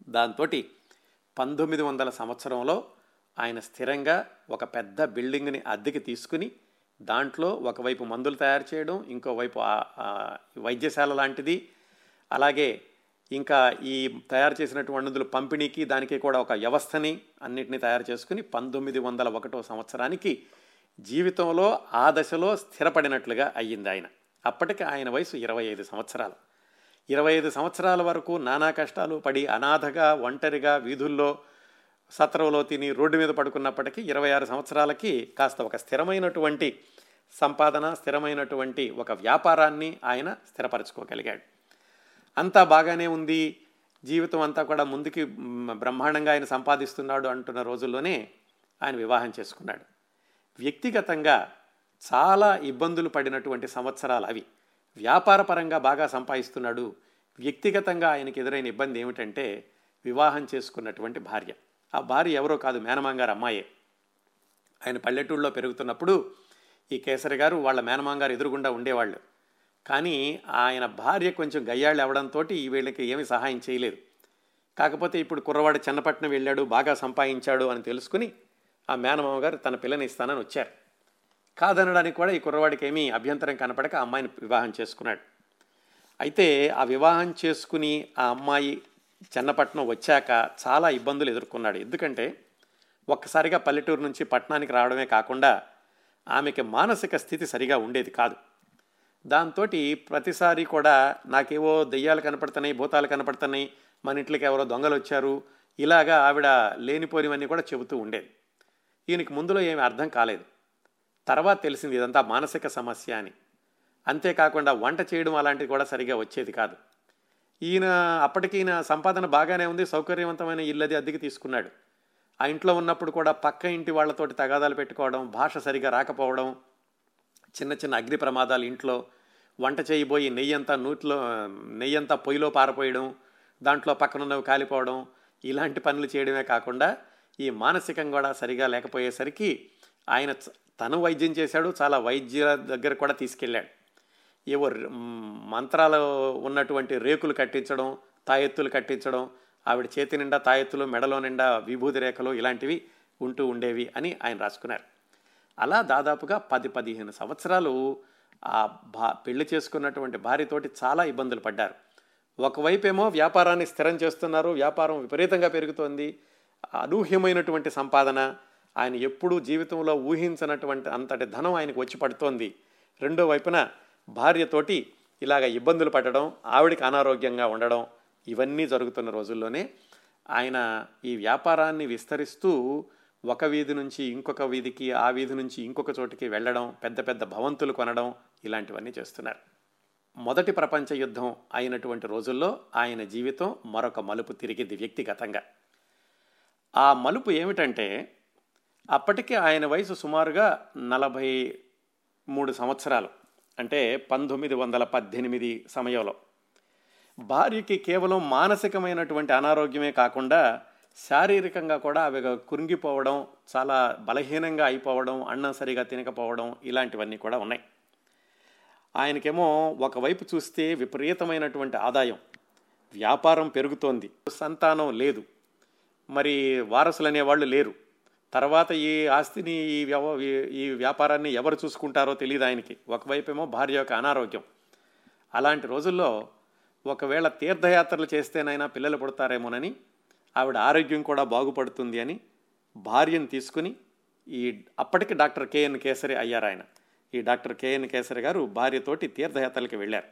దాంతో పంతొమ్మిది వందల సంవత్సరంలో ఆయన స్థిరంగా ఒక పెద్ద బిల్డింగ్ని అద్దెకి తీసుకుని దాంట్లో ఒకవైపు మందులు తయారు చేయడం ఇంకోవైపు వైద్యశాల లాంటిది. అలాగే ఇంకా ఈ తయారు చేసినటువంటి మందులు పంపిణీకి దానికి కూడా ఒక వ్యవస్థని అన్నిటినీ తయారు చేసుకుని పంతొమ్మిది వందల ఒకటో సంవత్సరానికి జీవితంలో ఆ దశలో స్థిరపడినట్లుగా అయ్యింది ఆయన. అప్పటికి ఆయన వయసు ఇరవై ఐదు సంవత్సరాలు. ఇరవై ఐదు సంవత్సరాల వరకు నానా కష్టాలు పడి అనాథగా ఒంటరిగా వీధుల్లో సత్రంలో తిని రోడ్డు మీద పడుకున్నప్పటికీ ఇరవై ఆరు సంవత్సరాలకి కాస్త ఒక స్థిరమైనటువంటి సంపాదన స్థిరమైనటువంటి ఒక వ్యాపారాన్ని ఆయన స్థిరపరచుకోగలిగాడు. అంతా బాగానే ఉంది. జీవితం అంతా కూడా ముందుకి బ్రహ్మాండంగా ఆయన సంపాదిస్తున్నాడు అంటున్న రోజుల్లోనే ఆయన వివాహం చేసుకున్నాడు. వ్యక్తిగతంగా చాలా ఇబ్బందులు పడినటువంటి సంవత్సరాలు అవి. వ్యాపారపరంగా బాగా సంపాదిస్తున్నాడు. వ్యక్తిగతంగా ఆయనకు ఎదురైన ఇబ్బంది ఏమిటంటే వివాహం చేసుకున్నటువంటి భార్య. ఆ భార్య ఎవరో కాదు మేనమాంగారు అమ్మాయే. ఆయన పల్లెటూళ్ళలో పెరుగుతున్నప్పుడు ఈ కేసరి గారు వాళ్ళ మేనమాంగారు ఎదురుగుండా ఉండేవాళ్ళు. కానీ ఆయన భార్య కొంచెం గయ్యాళ్ళు అవడంతో ఈ వీళ్ళకి ఏమీ సహాయం చేయలేదు. కాకపోతే ఇప్పుడు కుర్రవాడు చిన్నపట్నం వెళ్ళాడు బాగా సంపాదించాడు అని తెలుసుకుని ఆ మేనమామ గారు తన పిల్లని ఇస్తానని వచ్చారు. కాదనడానికి కూడా ఈ కుర్రవాడికి ఏమీ అభ్యంతరం కనపడక ఆ అమ్మాయిని వివాహం చేసుకున్నాడు. అయితే ఆ వివాహం చేసుకుని ఆ అమ్మాయి చెన్నపట్నం వచ్చాక చాలా ఇబ్బందులు ఎదుర్కొన్నాడు. ఎందుకంటే ఒక్కసారిగా పల్లెటూరు నుంచి పట్టణానికి రావడమే కాకుండా ఆమెకి మానసిక స్థితి సరిగా ఉండేది కాదు. దాంతో ప్రతిసారి కూడా నాకేవో దెయ్యాలు కనపడుతున్నాయి భూతాలు కనపడుతున్నాయి మన ఇంట్లోకి ఎవరో దొంగలు వచ్చారు ఇలాగా ఆవిడ లేనిపోనివన్నీ కూడా చెబుతూ ఉండేది. ఈయనకి ముందులో ఏమి అర్థం కాలేదు. తర్వాత తెలిసింది ఇదంతా మానసిక సమస్య అని. అంతేకాకుండా వంట చేయడం అలాంటిది కూడా సరిగా వచ్చేది కాదు. ఈయన అప్పటికి ఈయన సంపాదన బాగానే ఉంది సౌకర్యవంతమైన ఇల్లది అద్దెకి తీసుకున్నాడు. ఆ ఇంట్లో ఉన్నప్పుడు కూడా పక్క ఇంటి వాళ్ళతోటి తగాదాలు పెట్టుకోవడం భాష సరిగా రాకపోవడం చిన్న చిన్న అగ్ని ప్రమాదాలు ఇంట్లో వంట చేయబోయి నెయ్యంతా నెయ్యి నెయ్యంతా పొయ్యిలో పారపోయడం దాంట్లో పక్కనున్నవి కాలిపోవడం ఇలాంటి పనులు చేయడమే కాకుండా ఈ మానసికం కూడా సరిగా లేకపోయేసరికి ఆయన తను వైద్యం చేశాడు చాలా వైద్యుల దగ్గర కూడా తీసుకెళ్ళాడు. ఏవో మంత్రాలు ఉన్నటువంటి రేకులు కట్టించడం తాయెత్తులు కట్టించడం ఆవిడ చేతి నిండా తాయెత్తులు మెడలో నిండా విభూతి రేఖలు ఇలాంటివి ఉంటూ ఉండేవి అని ఆయన రాసుకున్నారు. అలా దాదాపుగా పది పదిహేను సంవత్సరాలు ఆ భా పెళ్ళి చేసుకున్నటువంటి భార్యతోటి చాలా ఇబ్బందులు పడ్డారు. ఒకవైపేమో వ్యాపారాన్ని స్థిరం చేస్తున్నారు వ్యాపారం విపరీతంగా పెరుగుతోంది. అనూహ్యమైనటువంటి సంపాదన ఆయన ఎప్పుడూ జీవితంలో ఊహించినటువంటి అంతటి ధనం ఆయనకు వచ్చి పడుతోంది. రెండో వైపున భార్యతోటి ఇలాగ ఇబ్బందులు పడడం ఆవిడికి అనారోగ్యంగా ఉండడం ఇవన్నీ జరుగుతున్న రోజుల్లోనే ఆయన ఈ వ్యాపారాన్ని విస్తరిస్తూ ఒక వీధి నుంచి ఇంకొక వీధికి ఆ వీధి నుంచి ఇంకొక చోటికి వెళ్ళడం పెద్ద పెద్ద భవంతులు కొనడం ఇలాంటివన్నీ చేస్తున్నారు. మొదటి ప్రపంచ యుద్ధం అయినటువంటి రోజుల్లో ఆయన జీవితం మరొక మలుపు తిరిగింది వ్యక్తిగతంగా. ఆ మలుపు ఏమిటంటే అప్పటికే ఆయన వయసు సుమారుగా నలభై మూడు సంవత్సరాలు. అంటే పంతొమ్మిది వందల పద్దెనిమిది సమయంలో. భార్యకి కేవలం మానసికమైనటువంటి అనారోగ్యమే కాకుండా శారీరకంగా కూడా అవి కురింగిపోవడం చాలా బలహీనంగా అయిపోవడం అన్నం సరిగా తినకపోవడం ఇలాంటివన్నీ కూడా ఉన్నాయి. ఆయనకేమో ఒకవైపు చూస్తే విపరీతమైనటువంటి ఆదాయం వ్యాపారం పెరుగుతోంది సంతానం లేదు. మరి వారసులు అనేవాళ్ళు లేరు. తర్వాత ఈ ఆస్తిని ఈ వ్యవ ఈ వ్యాపారాన్ని ఎవరు చూసుకుంటారో తెలియదు ఆయనకి. ఒకవైపేమో భార్య యొక్క అనారోగ్యం. అలాంటి రోజుల్లో ఒకవేళ తీర్థయాత్రలు చేస్తేనైనా పిల్లలు పుడతారేమోనని ఆవిడ ఆరోగ్యం కూడా బాగుపడుతుంది అని భార్యను తీసుకుని ఈ అప్పటికి డాక్టర్ కేఎన్ కేసరి అయ్యారు ఆయన. ఈ డాక్టర్ కేఎన్ కేసరి గారు భార్యతోటి తీర్థయాత్రలకు వెళ్ళారు.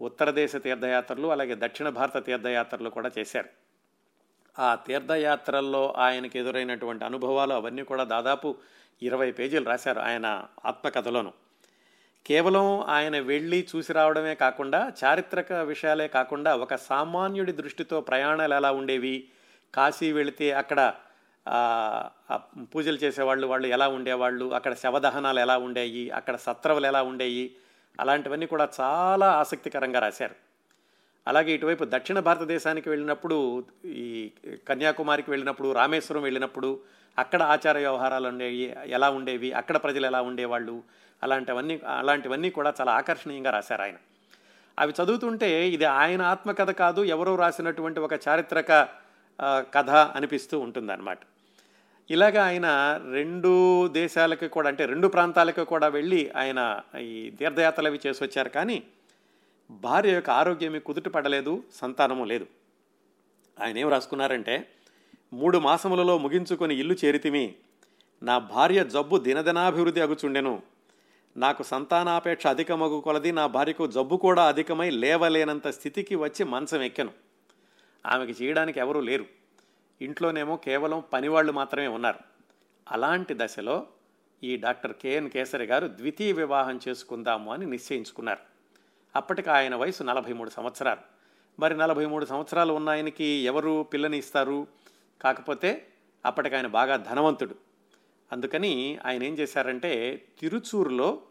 ఉత్తర దేశ తీర్థయాత్రలు అలాగే దక్షిణ భారత తీర్థయాత్రలు కూడా చేశారు. ఆ తీర్థయాత్రల్లో ఆయనకు ఎదురైనటువంటి అనుభవాలు అవన్నీ కూడా దాదాపు ఇరవై పేజీలు రాశారు ఆయన ఆత్మకథలోను. కేవలం ఆయన వెళ్ళి చూసి రావడమే కాకుండా చారిత్రక విషయాలే కాకుండా ఒక సామాన్యుడి దృష్టితో ప్రయాణాలు ఎలా ఉండేవి కాశీ వెళితే అక్కడ పూజలు చేసేవాళ్ళు వాళ్ళు ఎలా ఉండేవాళ్ళు అక్కడ శవదహనాలు ఎలా ఉండేవి అక్కడ సత్రవలు ఎలా ఉండేవి అలాంటివన్నీ కూడా చాలా ఆసక్తికరంగా రాశారు. అలాగే ఇటువైపు దక్షిణ భారతదేశానికి వెళ్ళినప్పుడు ఈ కన్యాకుమారికి వెళ్ళినప్పుడు రామేశ్వరం వెళ్ళినప్పుడు అక్కడ ఆచార వ్యవహారాలు ఉండేవి ఎలా ఉండేవి అక్కడ ప్రజలు ఎలా ఉండేవాళ్ళు అలాంటివన్నీ అలాంటివన్నీ కూడా చాలా ఆకర్షణీయంగా రాశారు ఆయన. అవి చదువుతుంటే ఇది ఆయన ఆత్మకథ కాదు ఎవరో రాసినటువంటి ఒక చారిత్రక కథ అనిపిస్తూ ఉంటుందన్నమాట. ఇలాగ ఆయన రెండు దేశాలకు కూడా అంటే రెండు ప్రాంతాలకు కూడా వెళ్ళి ఆయన ఈ తీర్థయాత్రలు అవి చేసి వచ్చారు కానీ భార్య యొక్క ఆరోగ్యమే కుదుట పడలేదు సంతానము లేదు. ఆయన ఏం రాసుకున్నారంటే మూడు మాసములలో ముగించుకొని ఇల్లు చేరితిమి. నా భార్య జబ్బు దినదినాభివృద్ధి అగుచుండెను. నాకు సంతానాపేక్ష అధికమగు కొలది నా భార్యకు జబ్బు కూడా అధికమై లేవలేనంత స్థితికి వచ్చి మంచం ఎక్కెను. ఆమెకి చేయడానికి ఎవరూ లేరు. ఇంట్లోనేమో కేవలం పనివాళ్ళు మాత్రమే ఉన్నారు. అలాంటి దశలో ఈ డాక్టర్ కేఎన్ కేసరి గారు ద్వితీయ వివాహం చేసుకుందాము అని నిశ్చయించుకున్నారు. అప్పటికి ఆయన వయసు నలభై మూడు సంవత్సరాలు. మరి నలభై మూడు సంవత్సరాలు ఉన్న ఆయనకి ఎవరు పిల్లని ఇస్తారు? కాకపోతే అప్పటికి ఆయన బాగా ధనవంతుడు. అందుకని ఆయన ఏం చేశారంటే తిరుచూరులో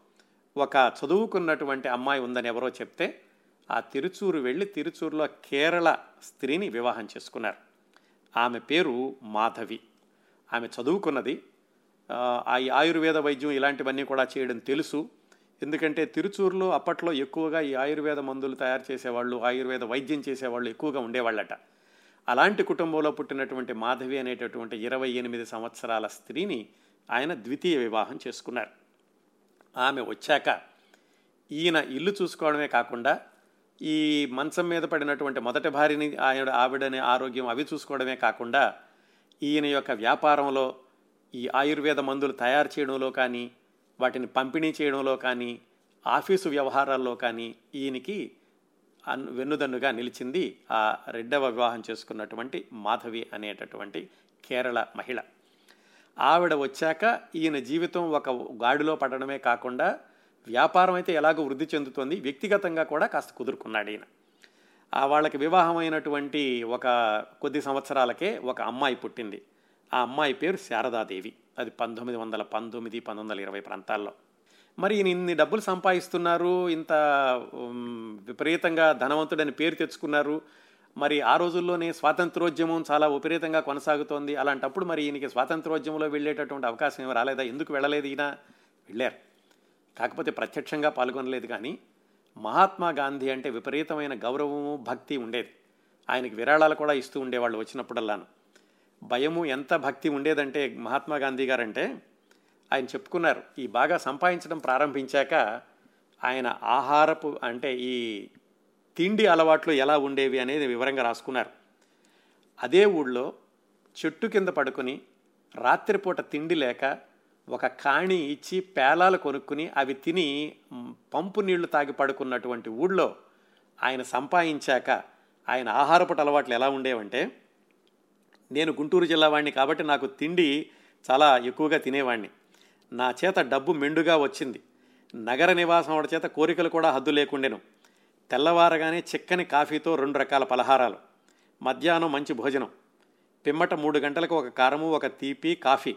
ఒక చదువుకున్నటువంటి అమ్మాయి ఉందని ఎవరో చెప్తే ఆ తిరుచూరు వెళ్ళి తిరుచూరులో కేరళ స్త్రీని వివాహం చేసుకున్నారు. ఆమె పేరు మాధవి. ఆమె చదువుకున్నది ఆ ఆయుర్వేద వైద్యం ఇలాంటివన్నీ కూడా చేయడం తెలుసు. ఎందుకంటే తిరుచూరులో అప్పట్లో ఎక్కువగా ఈ ఆయుర్వేద మందులు తయారు చేసేవాళ్ళు ఆయుర్వేద వైద్యం చేసేవాళ్ళు ఎక్కువగా ఉండేవాళ్ళట. అలాంటి కుటుంబంలో పుట్టినటువంటి మాధవి అనేటటువంటి ఇరవై ఎనిమిది సంవత్సరాల స్త్రీని ఆయన ద్వితీయ వివాహం చేసుకున్నారు. ఆమె వచ్చాక ఈయన ఇల్లు చూసుకోవడమే కాకుండా ఈ మంచం మీద పడినటువంటి మొదటి భార్యని ఆయన ఆవిడని ఆరోగ్యం అవి చూసుకోవడమే కాకుండా ఈయన యొక్క వ్యాపారంలో ఈ ఆయుర్వేద మందులు తయారు చేయడంలో కానీ వాటిని పంపిణీ చేయడంలో కానీ ఆఫీసు వ్యవహారాల్లో కానీ ఈయనకి అన్ వెన్నుదన్నుగా నిలిచింది ఆ రెండవ వివాహం చేసుకున్నటువంటి మాధవి అనేటటువంటి కేరళ మహిళ. ఆవిడ వచ్చాక ఈయన జీవితం ఒక గాడిలో పడడమే కాకుండా వ్యాపారం అయితే ఎలాగో వృద్ధి చెందుతోంది. వ్యక్తిగతంగా కూడా కాస్త కుదురుకున్నాడు ఈయన. ఆ వాళ్ళకి వివాహమైనటువంటి ఒక కొద్ది సంవత్సరాలకే ఒక అమ్మాయి పుట్టింది. ఆ అమ్మాయి పేరు శారదాదేవి. అది పంతొమ్మిది వందల పంతొమ్మిది పంతొమ్మిది వందల ఇరవై ప్రాంతాల్లో. మరి ఈయన ఇన్ని డబ్బులు సంపాదిస్తున్నారు ఇంత విపరీతంగా ధనవంతుడని పేరు తెచ్చుకున్నారు. మరి ఆ రోజుల్లోనే స్వాతంత్రోద్యమం చాలా విపరీతంగా కొనసాగుతోంది. అలాంటప్పుడు మరి ఈయనకి స్వాతంత్రోద్యమంలో వెళ్ళేటటువంటి అవకాశం ఏమి రాలేదా? ఎందుకు వెళ్ళలేదు ఈయన? వెళ్ళారు. కాకపోతే ప్రత్యక్షంగా పాల్గొనలేదు కానీ మహాత్మా గాంధీ అంటే విపరీతమైన గౌరవము భక్తి ఉండేది. ఆయనకి విరాళాలు కూడా ఇస్తూ ఉండేవాళ్ళు వచ్చినప్పుడల్లాను. భయము ఎంత భక్తి ఉండేదంటే మహాత్మా గాంధీ గారంటే ఆయన చెప్పుకున్నారు ఈ బాగా సంపాదించడం ప్రారంభించాక ఆయన ఆహారపు అంటే ఈ తిండి అలవాట్లు ఎలా ఉండేవి అనేది వివరంగా రాసుకున్నారు. అదే ఊళ్ళో చెట్టు కింద పడుకుని రాత్రిపూట తిండి లేక ఒక కాణి ఇచ్చి పేలాలు కొనుక్కుని అవి తిని పంపు నీళ్ళు తాగి పడుకున్నటువంటి ఊళ్ళో ఆయన సంపాదించాక ఆయన ఆహారపు అలవాట్లు ఎలా ఉండేవంటే నేను గుంటూరు జిల్లా వాడిని కాబట్టి నాకు తిండి చాలా ఎక్కువగా తినేవాడిని. నా చేత డబ్బు మెండుగా వచ్చింది. నగర నివాసం వాడి చేత కోరికలు కూడా హద్దు లేకుండెను. తెల్లవారగానే చిక్కని కాఫీతో రెండు రకాల పలహారాలు. మధ్యాహ్నం మంచి భోజనం. పిమ్మట మూడు గంటలకు ఒక కారము ఒక తీపి కాఫీ.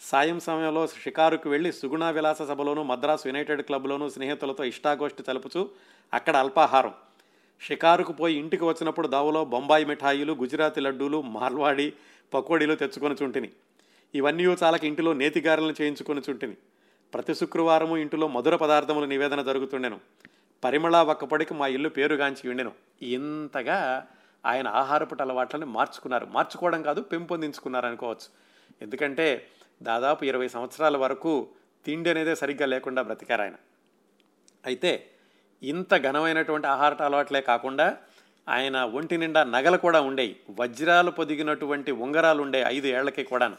సాయం సమయంలో షికారుకు వెళ్ళి సుగుణ విలాస సభలోను మద్రాసు యునైటెడ్ క్లబ్లోను స్నేహితులతో ఇష్టాగోష్ఠి తలుపుచూ అక్కడ అల్పాహారం. షికారుకు పోయి ఇంటికి వచ్చినప్పుడు దావలో బొంబాయి మిఠాయిలు గుజరాతీ లడ్డూలు మార్వాడి పకోడీలు తెచ్చుకొని చుంటిని. ఇవన్నీ చాలక ఇంటిలో నేతిగారెలను చేయించుకొని చుంటిని. ప్రతి శుక్రవారము ఇంటిలో మధుర పదార్థముల నివేదన జరుగుతుండెను. పరిమళ ఒక్కపడికి మా ఇల్లు పేరుగాంచి ఉండెను ఇంతగా ఆయన ఆహారపుట అలవాట్లని మార్చుకున్నారు. మార్చుకోవడం కాదు పెంపొందించుకున్నారు అనుకోవచ్చు. ఎందుకంటే దాదాపు ఇరవై సంవత్సరాల వరకు తిండి అనేదే సరిగ్గా లేకుండా బ్రతికారు ఆయన అయితే ఇంత ఘనమైనటువంటి ఆహార అలవాట్లే కాకుండా ఆయన ఒంటి నిండా నగలు కూడా ఉండేవి వజ్రాలు పొదిగినటువంటి ఉంగరాలు ఉండే ఐదు ఏళ్ళకి కూడాను.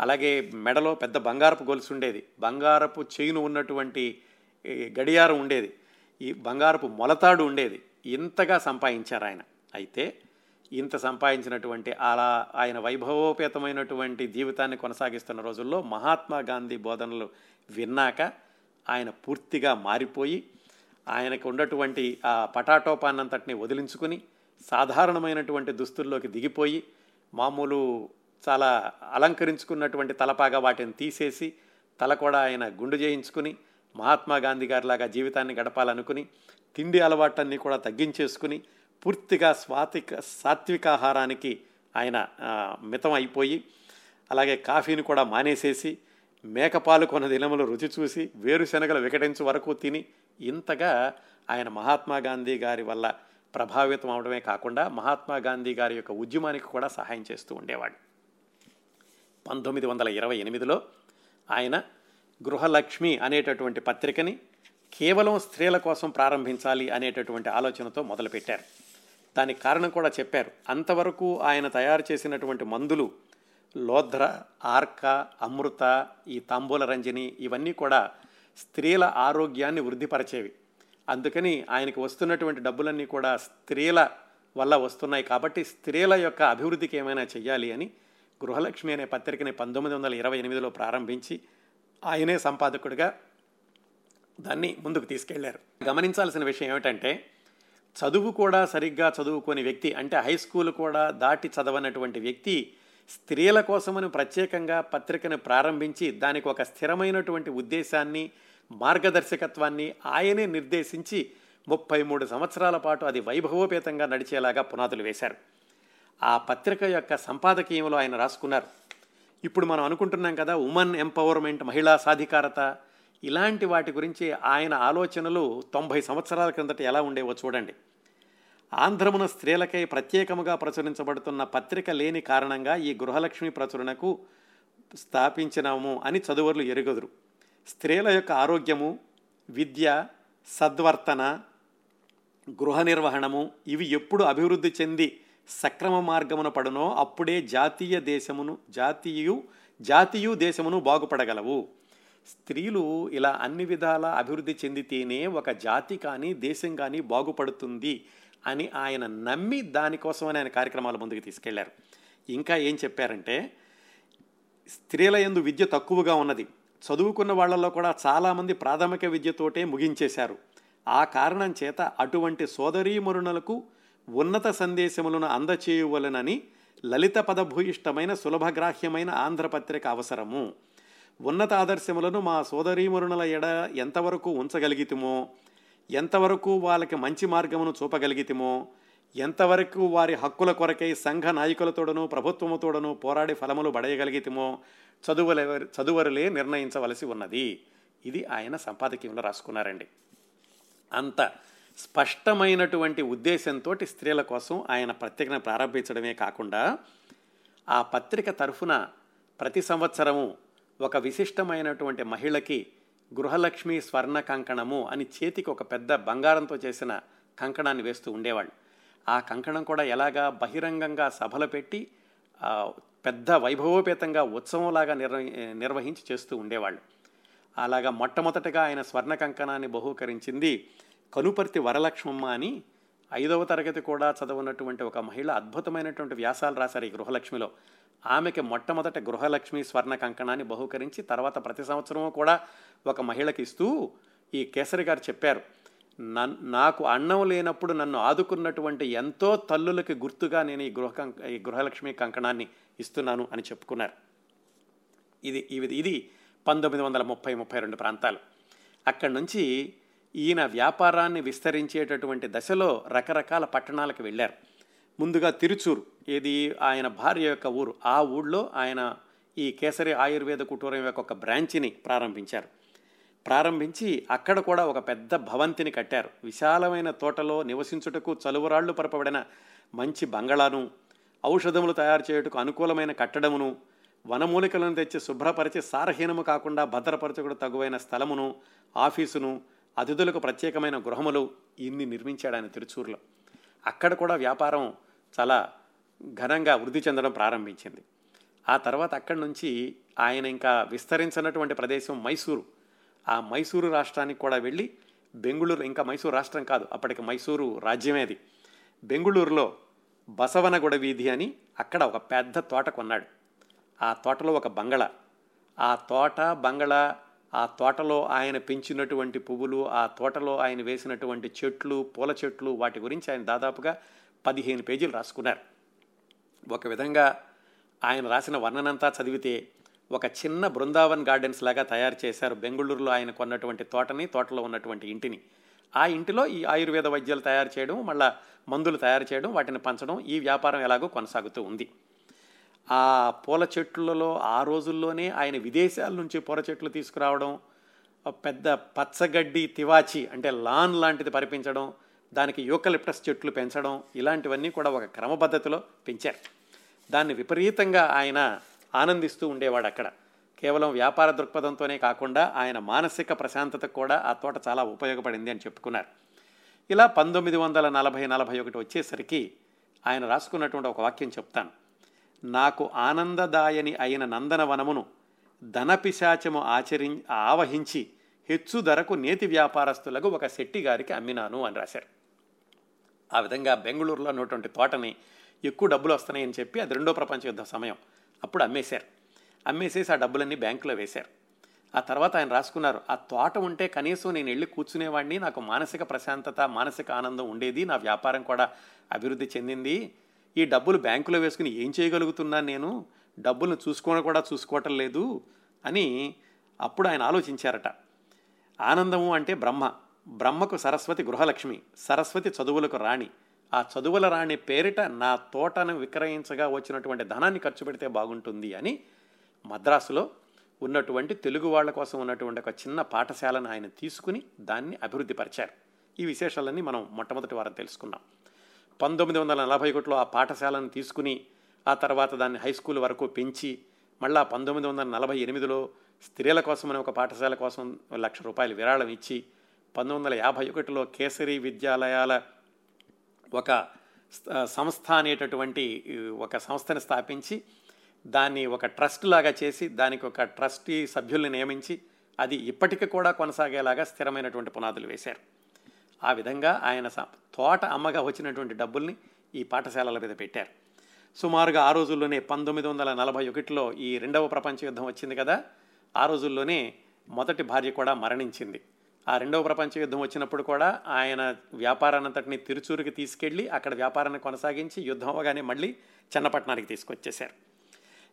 అలాగే మెడలో పెద్ద బంగారపు గొలుసు ఉండేది. బంగారపు చేయును ఉన్నటువంటి గడియారం ఉండేది. ఈ బంగారపు మొలతాడు ఉండేది. ఇంతగా సంపాదించారు ఆయన. అయితే ఇంత సంపాదించినటువంటి అలా ఆయన వైభవోపేతమైనటువంటి జీవితాన్ని కొనసాగిస్తున్న రోజుల్లో మహాత్మా గాంధీ బోధనలు విన్నాక ఆయన పూర్తిగా మారిపోయి ఆయనకు ఉన్నటువంటి ఆ పటాటోపాన్నంతటిని వదిలించుకుని సాధారణమైనటువంటి దుస్తుల్లోకి దిగిపోయి మామూలు చాలా అలంకరించుకున్నటువంటి తలపాగా వాటిని తీసేసి తల కూడా ఆయన గుండు చేయించుకుని మహాత్మా గాంధీ గారిలాగా జీవితాన్ని గడపాలనుకుని తిండి అలవాట్లన్నీ కూడా తగ్గించేసుకుని పూర్తిగా స్వాతిక సాత్వికాహారానికి ఆయన మితం అయిపోయి అలాగే కాఫీని కూడా మానేసేసి మేకపాలు కొన్న దినములు రుచి చూసి వేరుశనగలు వికటించు వరకు తిని ఇంతగా ఆయన మహాత్మా గాంధీ గారి వల్ల ప్రభావితం అవడమే కాకుండా మహాత్మా గాంధీ గారి యొక్క ఉద్యమానికి కూడా సహాయం చేస్తూ ఉండేవాడు. పంతొమ్మిది వందల ఇరవై ఎనిమిదిలో ఆయన గృహలక్ష్మి అనేటటువంటి పత్రికని కేవలం స్త్రీల కోసం ప్రారంభించాలి అనేటటువంటి ఆలోచనతో మొదలుపెట్టారు. దానికి కారణం కూడా చెప్పారు. అంతవరకు ఆయన తయారు చేసినటువంటి మందులు లోధ్ర ఆర్క అమృత ఈ తాంబూల రంజని ఇవన్నీ కూడా స్త్రీల ఆరోగ్యాన్ని వృద్ధిపరిచేవి. అందుకని ఆయనకు వస్తున్నటువంటి డబ్బులన్నీ కూడా స్త్రీల వల్ల వస్తున్నాయి. కాబట్టి స్త్రీల యొక్క అభివృద్ధికి ఏమైనా చెయ్యాలి అని గృహలక్ష్మి అనే పత్రికని పంతొమ్మిది వందల ఇరవై ఎనిమిదిలో ప్రారంభించి ఆయనే సంపాదకుడిగా దాన్ని ముందుకు తీసుకెళ్ళారు. గమనించాల్సిన విషయం ఏమిటంటే చదువు కూడా సరిగ్గా చదువుకోని వ్యక్తి అంటే హై స్కూల్ కూడా దాటి చదవనటువంటి వ్యక్తి స్త్రీల కోసమని ప్రత్యేకంగా పత్రికను ప్రారంభించి దానికి ఒక స్థిరమైనటువంటి ఉద్దేశాన్ని మార్గదర్శకత్వాన్ని ఆయనే నిర్దేశించి ముప్పై మూడు సంవత్సరాల పాటు అది వైభవోపేతంగా నడిచేలాగా పునాదులు వేశారు. ఆ పత్రిక యొక్క సంపాదకీయంలో ఆయన రాసుకున్నారు. ఇప్పుడు మనం అనుకుంటున్నాం కదా ఉమెన్ ఎంపవర్మెంట్ మహిళా సాధికారత ఇలాంటి వాటి గురించి ఆయన ఆలోచనలు తొంభై సంవత్సరాల క్రిందట ఎలా ఉండేవో చూడండి. ఆంధ్రమున స్త్రీలకై ప్రత్యేకముగా ప్రచురించబడుతున్న పత్రిక లేని కారణంగా ఈ గృహలక్ష్మి ప్రచురణకు స్థాపించినాము అని చదువర్లు ఎరుగదురు. స్త్రీల యొక్క ఆరోగ్యము విద్య సద్వర్తన గృహ నిర్వహణము ఇవి ఎప్పుడు అభివృద్ధి చెంది సక్రమ మార్గమున పడునో అప్పుడే జాతీయ దేశమును జాతీయు జాతీయు దేశమును బాగుపడగలవు. స్త్రీలు ఇలా అన్ని విధాల అభివృద్ధి చెందితేనే ఒక జాతి కానీ దేశం కానీ బాగుపడుతుంది. అని ఆయన నమ్మి దానికోసమని ఆయన కార్యక్రమాల ముందుకు తీసుకెళ్ళారు. ఇంకా ఏం చెప్పారంటే స్త్రీల యందు విద్య తక్కువగా ఉన్నది. చదువుకున్న వాళ్ళల్లో కూడా చాలామంది ప్రాథమిక విద్యతోటే ముగించేశారు. ఆ కారణం చేత అటువంటి సోదరీమరుణులకు ఉన్నత సందేశములను అందచేయవలనని లలిత పదభూయిష్టమైన సులభగ్రాహ్యమైన ఆంధ్రపత్రిక అవసరము. ఉన్నత ఆదర్శములను మా సోదరీమరుణుల ఎడ ఎంతవరకు ఉంచగలిగితమో ఎంతవరకు వాళ్ళకి మంచి మార్గమును చూపగలిగితేమో ఎంతవరకు వారి హక్కుల కొరకై సంఘ నాయకులతోడను ప్రభుత్వముతోడను పోరాడి ఫలములు పడేయగలిగితేమో చదువులే చదువరులే నిర్ణయించవలసి ఉన్నది. ఇది ఆయన సంపాదకీయంలో రాసుకున్నారండి. అంత స్పష్టమైనటువంటి ఉద్దేశంతో స్త్రీల కోసం ఆయన పత్రికను ప్రారంభించడమే కాకుండా ఆ పత్రిక తరఫున ప్రతి సంవత్సరము ఒక విశిష్టమైనటువంటి మహిళకి గృహలక్ష్మి స్వర్ణ కంకణము అని చేతికి ఒక పెద్ద బంగారంతో చేసిన కంకణాన్ని వేస్తూ ఉండేవాళ్ళు. ఆ కంకణం కూడా ఎలాగా బహిరంగంగా సభలు పెట్టి పెద్ద వైభవోపేతంగా ఉత్సవంలాగా నిర్వ నిర్వహించి చేస్తూ ఉండేవాళ్ళు. అలాగా మొట్టమొదటగా ఆయన స్వర్ణ కంకణాన్ని బహూకరించింది కనుపర్తి వరలక్ష్మమ్మ అని ఐదవ తరగతి కూడా చదవనటువంటి ఒక మహిళ అద్భుతమైనటువంటి వ్యాసాలు రాశారు ఈ గృహలక్ష్మిలో. ఆమెకి మొట్టమొదట గృహలక్ష్మి స్వర్ణ కంకణాన్ని బహుకరించి తర్వాత ప్రతి సంవత్సరము కూడా ఒక మహిళకి ఇస్తూ ఈ కేసరి గారు చెప్పారు నాకు అన్నం లేనప్పుడు నన్ను ఆదుకున్నటువంటి ఎంతో తల్లులకి గుర్తుగా నేను ఈ గృహ ఈ గృహలక్ష్మి కంకణాన్ని ఇస్తున్నాను అని చెప్పుకున్నారు. ఇది ఇది ఇది పంతొమ్మిది వందల ముప్పై ముప్పై రెండు ప్రాంతాలు. అక్కడి నుంచి ఈయన వ్యాపారాన్ని విస్తరించేటటువంటి దశలో రకరకాల పట్టణాలకు వెళ్ళారు. ముందుగా తిరుచూరు. ఏది? ఆయన భార్య యొక్క ఊరు. ఆ ఊళ్ళో ఆయన ఈ కేసరి ఆయుర్వేద కుటూరం యొక్క ఒక బ్రాంచిని ప్రారంభించారు. ప్రారంభించి అక్కడ కూడా ఒక పెద్ద భవంతిని కట్టారు. విశాలమైన తోటలో నివసించుటకు చలువరాళ్ళు పరపబడిన మంచి బంగళాను ఔషధములు తయారు చేయుటకు అనుకూలమైన కట్టడమును వనమూలికలను తెచ్చి శుభ్రపరిచి సారహీనము కాకుండా భద్రపరచకుడు తగువైన స్థలమును ఆఫీసును అతిథులకు ప్రత్యేకమైన గృహములు ఇన్ని నిర్మించాడు ఆయన తిరుచూరులో. అక్కడ కూడా వ్యాపారం చాలా ఘనంగా వృద్ధి చెందడం ప్రారంభించింది. ఆ తర్వాత అక్కడి నుంచి ఆయన ఇంకా విస్తరించినటువంటి ప్రదేశం మైసూరు. ఆ మైసూరు రాష్ట్రానికి కూడా వెళ్ళి బెంగుళూరు ఇంకా మైసూరు రాష్ట్రం కాదు అప్పటికి మైసూరు రాజ్యమే అది. బెంగుళూరులో బసవనగొడ వీధి అని అక్కడ ఒక పెద్ద తోట కొన్నాడు. ఆ తోటలో ఒక బంగళ. ఆ తోట బంగళ ఆ తోటలో ఆయన పెంచినటువంటి పువ్వులు ఆ తోటలో ఆయన వేసినటువంటి చెట్లు పూల చెట్లు వాటి గురించి ఆయన దాదాపుగా పదిహేను పేజీలు రాసుకున్నారు. ఒక విధంగా ఆయన రాసిన వర్ణనంతా చదివితే ఒక చిన్న బృందావన్ గార్డెన్స్ లాగా తయారు చేశారు బెంగళూరులో ఆయన కొన్నటువంటి తోటని తోటలో ఉన్నటువంటి ఇంటిని. ఆ ఇంటిలో ఈ ఆయుర్వేద వైద్యాలు తయారు చేయడం మళ్ళా మందులు తయారు చేయడం వాటిని పంచడం ఈ వ్యాపారం ఎలాగో కొనసాగుతూ ఉంది. ఆ పూల చెట్లలో ఆ రోజుల్లోనే ఆయన విదేశాల నుంచి పూల చెట్లు తీసుకురావడం పెద్ద పచ్చగడ్డి తివాచి అంటే లాన్ లాంటిది పరిపించడం దానికి యూకలిప్టస్ చెట్లు పెంచడం ఇలాంటివన్నీ కూడా ఒక క్రమపద్ధతిలో పెంచారు. దాన్ని విపరీతంగా ఆయన ఆనందిస్తూ ఉండేవాడు అక్కడ. కేవలం వ్యాపార దృక్పథంతోనే కాకుండా ఆయన మానసిక ప్రశాంతతకు కూడా ఆ తోట చాలా ఉపయోగపడింది అని చెప్పుకున్నారు. ఇలా పంతొమ్మిది వందల నలభై నలభై ఒకటి వచ్చేసరికి ఆయన రాసుకున్నటువంటి ఒక వాక్యం చెప్తాను. నాకు ఆనందదాయని అయిన నందనవనమును ధనపిశాచము ఆచరి ఆవహించి హెచ్చు ధరకు నేతి వ్యాపారస్తులకు ఒక శెట్టి గారికి అమ్మినాను అని రాశారు. ఆ విధంగా బెంగళూరులో ఉన్నటువంటి తోటని ఎక్కువ డబ్బులు వస్తున్నాయని చెప్పి అది రెండో ప్రపంచ యుద్ధ సమయం అప్పుడు అమ్మేశారు. అమ్మేసేసి ఆ డబ్బులన్నీ బ్యాంకులో వేశారు. ఆ తర్వాత ఆయన రాసుకున్నారు ఆ తోట ఉంటే కనీసం నేను వెళ్ళి కూర్చునేవాడిని నాకు మానసిక ప్రశాంతత మానసిక ఆనందం ఉండేది నా వ్యాపారం కూడా అభివృద్ధి చెందింది ఈ డబ్బులు బ్యాంకులో వేసుకుని ఏం చేయగలుగుతున్నాను నేను? డబ్బులను చూసుకోవడం కూడా చూసుకోవటం లేదు అని అప్పుడు ఆయన ఆలోచించారట. ఆనందము అంటే బ్రహ్మ. బ్రహ్మకు సరస్వతి గృహలక్ష్మి సరస్వతి చదువులకు రాణి. ఆ చదువుల రాణి పేరిట నా తోటను విక్రయించగా వచ్చినటువంటి ధనాన్ని ఖర్చు పెడితే బాగుంటుంది అని మద్రాసులో ఉన్నటువంటి తెలుగు వాళ్ళ కోసం ఉన్నటువంటి ఒక చిన్న పాఠశాలను ఆయన తీసుకుని దాన్ని అభివృద్ధి పరిచారు. ఈ విశేషాలన్నీ మనం మొట్టమొదటి వారం తెలుసుకున్నాం పంతొమ్మిది వందల నలభై ఒకటిలో ఆ పాఠశాలను తీసుకుని ఆ తర్వాత దాన్ని హై స్కూల్ వరకు పెంచి మళ్ళా పంతొమ్మిది వందల నలభై ఎనిమిదిలో స్త్రీల కోసమని ఒక పాఠశాల కోసం లక్ష రూపాయలు విరాళం ఇచ్చి పంతొమ్మిది వందల యాభై ఒకటిలో కేసరి విద్యాలయాల ఒక సంస్థ అనేటటువంటి ఒక సంస్థని స్థాపించి దాన్ని ఒక ట్రస్ట్ లాగా చేసి దానికి ఒక ట్రస్టీ సభ్యుల్ని నియమించి అది ఇప్పటికీ కూడా కొనసాగేలాగా స్థిరమైనటువంటి పునాదులు వేశారు. ఆ విధంగా ఆయన స- తోట అమ్మగా వచ్చినటువంటి డబ్బుల్ని ఈ పాఠశాలల మీద పెట్టారు. సుమారుగా ఆ రోజుల్లోనే పంతొమ్మిది వందల నలభై ఒకటిలో ఈ రెండవ ప్రపంచ యుద్ధం వచ్చింది కదా ఆ రోజుల్లోనే మొదటి భార్య కూడా మరణించింది. ఆ రెండవ ప్రపంచ యుద్ధం వచ్చినప్పుడు కూడా ఆయన వ్యాపారాన్నంతటిని తిరుచూరుకి తీసుకెళ్ళి అక్కడ వ్యాపారాన్ని కొనసాగించి యుద్ధం అవగానే మళ్ళీ చెన్నపట్నానికి తీసుకొచ్చేశారు.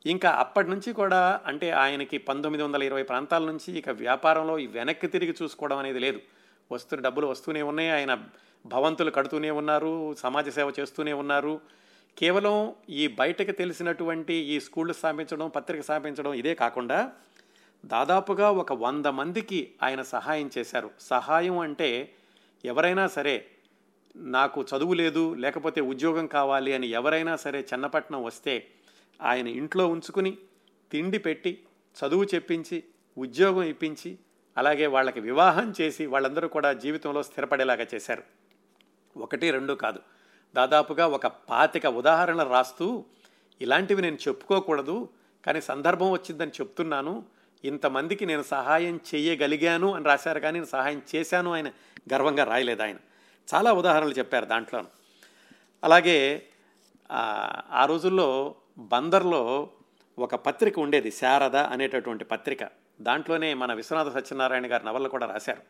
ఇంకా అప్పటి నుంచి కూడా అంటే ఆయనకి పంతొమ్మిది వందల ఇరవై ప్రాంతాల నుంచి ఇక వ్యాపారంలో వెనక్కి తిరిగి చూసుకోవడం అనేది లేదు. వస్తున్న డబ్బులు వస్తూనే ఉన్నాయి. ఆయన భవంతులు కడుతూనే ఉన్నారు. సమాజ సేవ చేస్తూనే ఉన్నారు. కేవలం ఈ బయటకు తెలిసినటువంటి ఈ స్కూళ్ళు స్థాపించడం పత్రిక స్థాపించడం ఇదే కాకుండా దాదాపుగా ఒక వంద మందికి ఆయన సహాయం చేశారు. సహాయం అంటే ఎవరైనా సరే నాకు చదువు లేదు లేకపోతే ఉద్యోగం కావాలి అని ఎవరైనా సరే చెన్నపట్నం వస్తే ఆయన ఇంట్లో ఉంచుకుని తిండి పెట్టి చదువు చెప్పించి ఉద్యోగం ఇప్పించి అలాగే వాళ్ళకి వివాహం చేసి వాళ్ళందరూ కూడా జీవితంలో స్థిరపడేలాగా చేశారు. ఒకటి రెండు కాదు. దాదాపుగా ఒక పాతిక ఉదాహరణలు రాస్తూ ఇలాంటివి నేను చెప్పుకోకూడదు కానీ సందర్భం వచ్చిందని చెప్తున్నాను. ఇంతమందికి నేను సహాయం చేయగలిగాను అని రాశారు కానీ నేను సహాయం చేశాను ఆయన గర్వంగా రాయలేదు ఆయన. చాలా ఉదాహరణలు చెప్పారు దాంట్లోను అలాగే ఆ, ఆ రోజుల్లో బందర్లో ఒక పత్రిక ఉండేది శారద అనేటటువంటి పత్రిక. దాంట్లోనే మన విశ్వనాథ సత్యనారాయణ గారి నవళ్ళు కూడా రాశారు.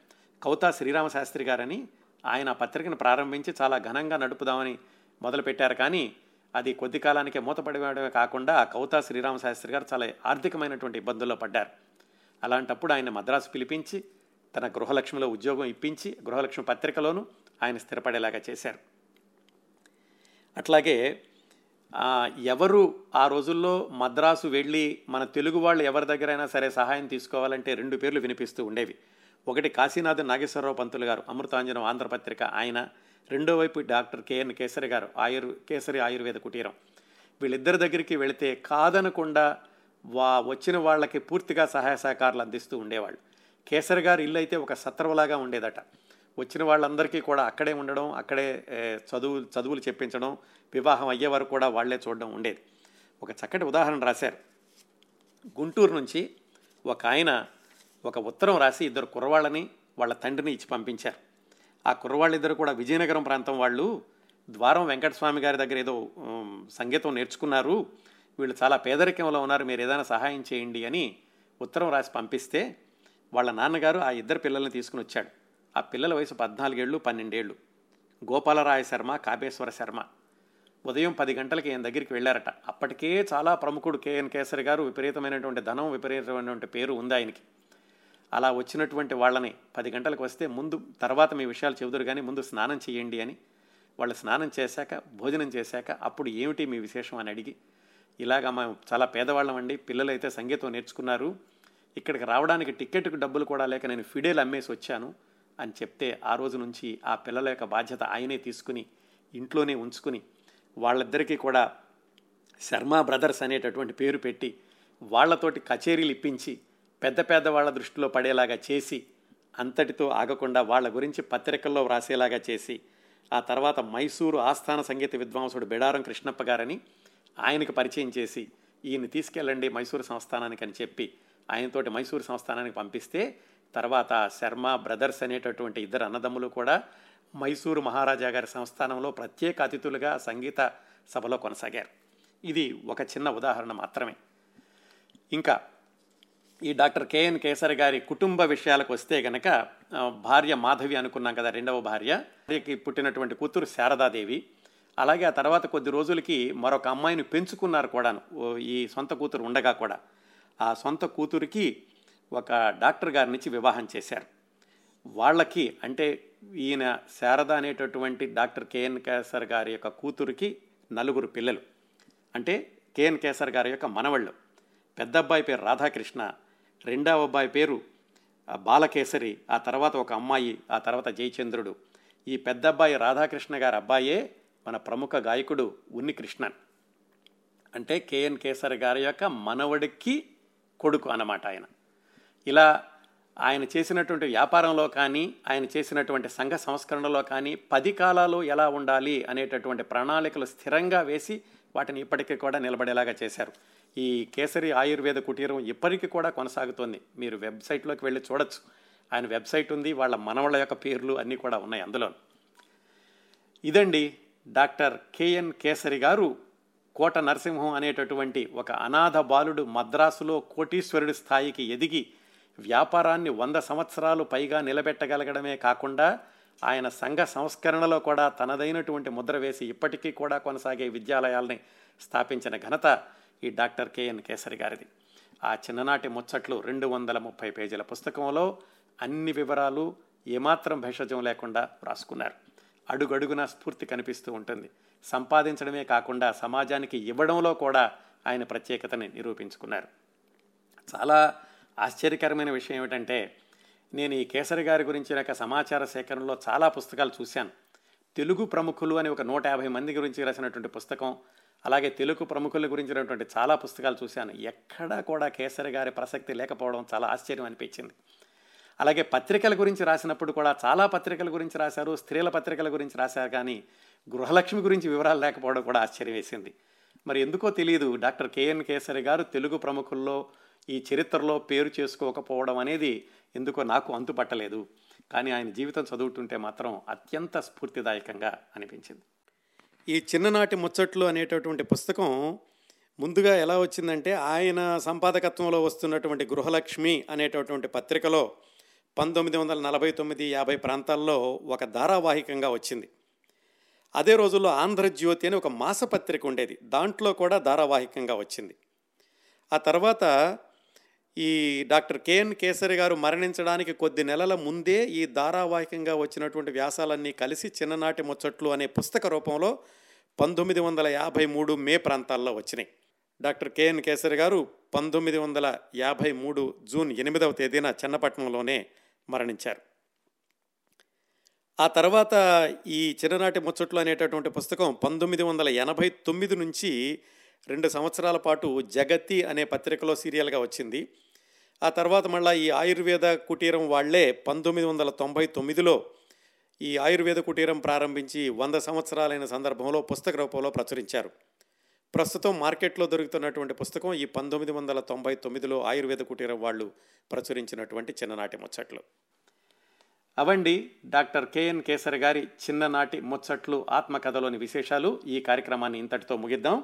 కౌతా శ్రీరామ శాస్త్రి గారని ఆయన పత్రికను ప్రారంభించి చాలా ఘనంగా నడుపుదామని మొదలుపెట్టారు. కానీ అది కొద్ది కాలానికే మూతపడిపోవడమే కాకుండా కౌతా శ్రీరామ శాస్త్రి గారు చాలా ఆర్థికమైనటువంటి ఇబ్బందుల్లో పడ్డారు. అలాంటప్పుడు ఆయన మద్రాసు పిలిపించి తన గృహలక్ష్మిలో ఉద్యోగం ఇప్పించి గృహలక్ష్మి పత్రికలోనూ ఆయన స్థిరపడేలాగా చేశారు. అట్లాగే ఎవరు ఆ రోజుల్లో మద్రాసు వెళ్ళి మన తెలుగు వాళ్ళు ఎవరి దగ్గరైనా సరే సహాయం తీసుకోవాలంటే రెండు పేర్లు వినిపిస్తూ ఉండేవి. ఒకటి కాశీనాథ్ నాగేశ్వరరావు పంతులు గారు అమృతాంజనం ఆంధ్రపత్రిక ఆయన రెండో వైపు డాక్టర్ కేఎన్ కేసరి గారు ఆయుర్ కేసరి ఆయుర్వేద కుటీరం. వీళ్ళిద్దరి దగ్గరికి వెళితే కాదనకుండా వా వచ్చిన వాళ్ళకి పూర్తిగా సహాయ సహకారాలు అందిస్తూ ఉండేవాళ్ళు. కేసరి గారు ఇల్లు అయితే ఒక సత్రవలాగా ఉండేదట. వచ్చిన వాళ్ళందరికీ కూడా అక్కడే ఉండడం అక్కడే చదువు చదువులు చెప్పించడం వివాహం అయ్యే వరకు కూడా వాళ్ళే చూడడం ఉండేది. ఒక చక్కటి ఉదాహరణ రాశారు. గుంటూరు నుంచి ఒక ఆయన ఒక ఉత్తరం రాసి ఇద్దరు కుర్రవాళ్ళని వాళ్ళ తండ్రిని ఇచ్చి పంపించారు. ఆ కుర్రవాళ్ళిద్దరు కూడా విజయనగరం ప్రాంతం వాళ్ళు ద్వారం వెంకటస్వామి గారి దగ్గర ఏదో సంగీతం నేర్చుకున్నారు. వీళ్ళు చాలా పేదరికంలో ఉన్నారు మీరు ఏదైనా సహాయం చేయండి అని ఉత్తరం రాసి పంపిస్తే వాళ్ళ నాన్నగారు ఆ ఇద్దరు పిల్లల్ని తీసుకుని వచ్చాడు. ఆ పిల్లల వయసు పద్నాలుగేళ్ళు పన్నెండేళ్ళు. గోపాలరాయ శర్మ కాబేశ్వర శర్మ. ఉదయం పది గంటలకి ఈయన దగ్గరికి వెళ్ళారట. అప్పటికే చాలా ప్రముఖుడు కేఎన్ కేసరి గారు విపరీతమైనటువంటి ధనం విపరీతమైనటువంటి పేరు ఉంది ఆయనకి. అలా వచ్చినటువంటి వాళ్ళని పది గంటలకు వస్తే ముందు తర్వాత మీ విషయాలు చెబుదురు కానీ ముందు స్నానం చేయండి అని వాళ్ళు స్నానం చేశాక భోజనం చేశాక అప్పుడు ఏమిటి మీ విశేషం అని అడిగి ఇలాగ మేము చాలా పేదవాళ్ళం అండి పిల్లలు అయితే సంగీతం నేర్చుకున్నారు ఇక్కడికి రావడానికి టికెట్కు డబ్బులు కూడా లేక నేను ఫిడేలు అమ్మేసి వచ్చాను అని చెప్తే ఆ రోజు నుంచి ఆ పిల్లల యొక్క బాధ్యత ఆయనే తీసుకుని ఇంట్లోనే ఉంచుకుని వాళ్ళిద్దరికీ కూడా శర్మ బ్రదర్స్ అనేటటువంటి పేరు పెట్టి వాళ్ళతోటి కచేరీలు ఇప్పించి పెద్ద పెద్ద వాళ్ళ దృష్టిలో పడేలాగా చేసి అంతటితో ఆగకుండా వాళ్ళ గురించి పత్రికల్లో వ్రాసేలాగా చేసి ఆ తర్వాత మైసూరు ఆస్థాన సంగీత విద్వాంసుడు బిడారం కృష్ణప్ప గారని ఆయనకు పరిచయం చేసి ఈయన తీసుకెళ్ళండి మైసూరు సంస్థానానికి అని చెప్పి ఆయనతోటి మైసూరు సంస్థానానికి పంపిస్తే తర్వాత శర్మ బ్రదర్స్ అనేటటువంటి ఇద్దరు అన్నదమ్ములు కూడా మైసూరు మహారాజా గారి సంస్థానంలో ప్రత్యేక అతిథులుగా సంగీత సభలో కొనసాగారు. ఇది ఒక చిన్న ఉదాహరణ మాత్రమే. ఇంకా ఈ డాక్టర్ కేఎన్ కేసరి గారి కుటుంబ విషయాలకు వస్తే గనక భార్య మాధవి అనుకున్నాం కదా రెండవ భార్య. భార్యకి పుట్టినటువంటి కూతురు శారదాదేవి. అలాగే ఆ తర్వాత కొద్ది రోజులకి మరొక అమ్మాయిని పెంచుకున్నారు కూడాను ఈ సొంత కూతురు ఉండగా కూడా. ఆ సొంత కూతురికి ఒక డాక్టర్ గారి నుంచి వివాహం చేశారు. వాళ్ళకి అంటే ఈయన శారద అనేటటువంటి డాక్టర్ కేఎన్ కేసర్ గారి యొక్క కూతురికి నలుగురు పిల్లలు. అంటే కేఎన్ కేసర్ గారి యొక్క మనవళ్ళు. పెద్ద అబ్బాయి పేరు రాధాకృష్ణ రెండవ అబ్బాయి పేరు ఆ, బాలకేసరి ఆ తర్వాత ఒక అమ్మాయి ఆ తర్వాత జయచంద్రుడు. ఈ పెద్ద అబ్బాయి రాధాకృష్ణ గారి అబ్బాయే మన ప్రముఖ గాయకుడు ఉన్ని కృష్ణన్. అంటే కేఎన్ కేసర్ గారి యొక్క మనవడికి కొడుకు అన్నమాట ఆయన. ఇలా ఆయన చేసినటువంటి వ్యాపారంలో కానీ ఆయన చేసినటువంటి సంఘ సంస్కరణలో కానీ పది కాలాలు ఎలా ఉండాలి అనేటటువంటి ప్రణాళికలు స్థిరంగా వేసి వాటిని ఇప్పటికీ కూడా నిలబడేలాగా చేశారు. ఈ కేసరి ఆయుర్వేద కుటీరం ఇప్పటికీ కూడా కొనసాగుతోంది. మీరు వెబ్సైట్లోకి వెళ్ళి చూడొచ్చు. ఆయన వెబ్సైట్ ఉంది వాళ్ళ మనవళ్ళ యొక్క పేర్లు అన్నీ కూడా ఉన్నాయి అందులో ఇదండి డాక్టర్ కేఎన్ కేసరి గారు కోట నరసింహం అనేటటువంటి ఒక అనాథ బాలుడు మద్రాసులో కోటీశ్వరుడి స్థాయికి ఎదిగి వ్యాపారాన్ని వంద సంవత్సరాలు పైగా నిలబెట్టగలగడమే కాకుండా ఆయన సంఘ సంస్కరణలో కూడా తనదైనటువంటి ముద్ర వేసి ఇప్పటికీ కూడా కొనసాగే విద్యాలయాల్ని స్థాపించిన ఘనత ఈ డాక్టర్ కేఎన్ కేసరి గారిది. ఆ చిన్ననాటి ముచ్చట్లు రెండు వందల ముప్పై పేజీల పుస్తకంలో అన్ని వివరాలు ఏమాత్రం భేషజం లేకుండా వ్రాసుకున్నారు. అడుగడుగున స్ఫూర్తి కనిపిస్తూ ఉంటుంది. సంపాదించడమే కాకుండా సమాజానికి ఇవ్వడంలో కూడా ఆయన ప్రత్యేకతని నిరూపించుకున్నారు. చాలా ఆశ్చర్యకరమైన విషయం ఏమిటంటే నేను ఈ కేసరి గారి గురించి యొక్క సమాచార సేకరణలో చాలా పుస్తకాలు చూశాను. తెలుగు ప్రముఖులు అని ఒక నూట యాభై మంది గురించి రాసినటువంటి పుస్తకం అలాగే తెలుగు ప్రముఖుల గురించినటువంటి చాలా పుస్తకాలు చూశాను. ఎక్కడా కూడా కేసరి గారి ప్రసక్తి లేకపోవడం చాలా ఆశ్చర్యం అనిపించింది. అలాగే పత్రికల గురించి రాసినప్పుడు కూడా చాలా పత్రికల గురించి రాశారు స్త్రీల పత్రికల గురించి రాశారు కానీ గృహలక్ష్మి గురించి వివరాలు లేకపోవడం కూడా ఆశ్చర్యం వేసింది. మరి ఎందుకో తెలియదు డాక్టర్ కేఎన్ కేసరి గారు తెలుగు ప్రముఖుల్లో ఈ చరిత్రలో పేరు చేసుకోకపోవడం అనేది ఎందుకో నాకు అంతుపట్టలేదు. కానీ ఆయన జీవితం చదువుతుంటే మాత్రం అత్యంత స్ఫూర్తిదాయకంగా అనిపించింది. ఈ చిన్ననాటి ముచ్చట్లు అనేటటువంటి పుస్తకం ముందుగా ఎలా వచ్చిందంటే ఆయన సంపాదకత్వంలో వస్తున్నటువంటి గృహలక్ష్మి అనేటటువంటి పత్రికలో పంతొమ్మిది వందల నలభై తొమ్మిది యాభై ప్రాంతాల్లో ఒక ధారావాహికంగా వచ్చింది. అదే రోజుల్లో ఆంధ్రజ్యోతి అని ఒక మాసపత్రిక ఉండేది. దాంట్లో కూడా ధారావాహికంగా వచ్చింది. ఆ తర్వాత ఈ డాక్టర్ కేఎన్ కేసరి గారు మరణించడానికి కొద్ది నెలల ముందే ఈ ధారావాహికంగా వచ్చినటువంటి వ్యాసాలన్నీ కలిసి చిన్ననాటి ముచ్చట్లు అనే పుస్తక రూపంలో పంతొమ్మిది వందల యాభై మూడు మే ప్రాంతాల్లో వచ్చినాయి. డాక్టర్ కేఎన్ కేసరి గారు పంతొమ్మిది వందల యాభై మూడు జూన్ ఎనిమిదవ తేదీన చెన్నపట్నంలోనే మరణించారు. ఆ తర్వాత ఈ చిన్ననాటి ముచ్చట్లు అనేటటువంటి పుస్తకం పంతొమ్మిది వందల ఎనభై తొమ్మిది నుంచి రెండు సంవత్సరాల పాటు జగతి అనే పత్రికలో సీరియల్గా వచ్చింది. ఆ తర్వాత మళ్ళీ ఈ ఆయుర్వేద కుటీరం వాళ్ళే పంతొమ్మిది వందల తొంభై తొమ్మిదిలో ఈ ఆయుర్వేద కుటీరం ప్రారంభించి వంద సంవత్సరాలైన సందర్భంలో పుస్తక రూపంలో ప్రచురించారు. ప్రస్తుతం మార్కెట్లో దొరుకుతున్నటువంటి పుస్తకం ఈ పంతొమ్మిది వందల తొంభై తొమ్మిదిలో ఆయుర్వేద కుటీరం వాళ్ళు ప్రచురించినటువంటి చిన్ననాటి ముచ్చట్లు. అవండి డాక్టర్ కేఎన్ కేసరి గారి చిన్ననాటి ముచ్చట్లు ఆత్మకథలోని విశేషాలు ఈ కార్యక్రమాన్ని ఇంతటితో ముగిద్దాం.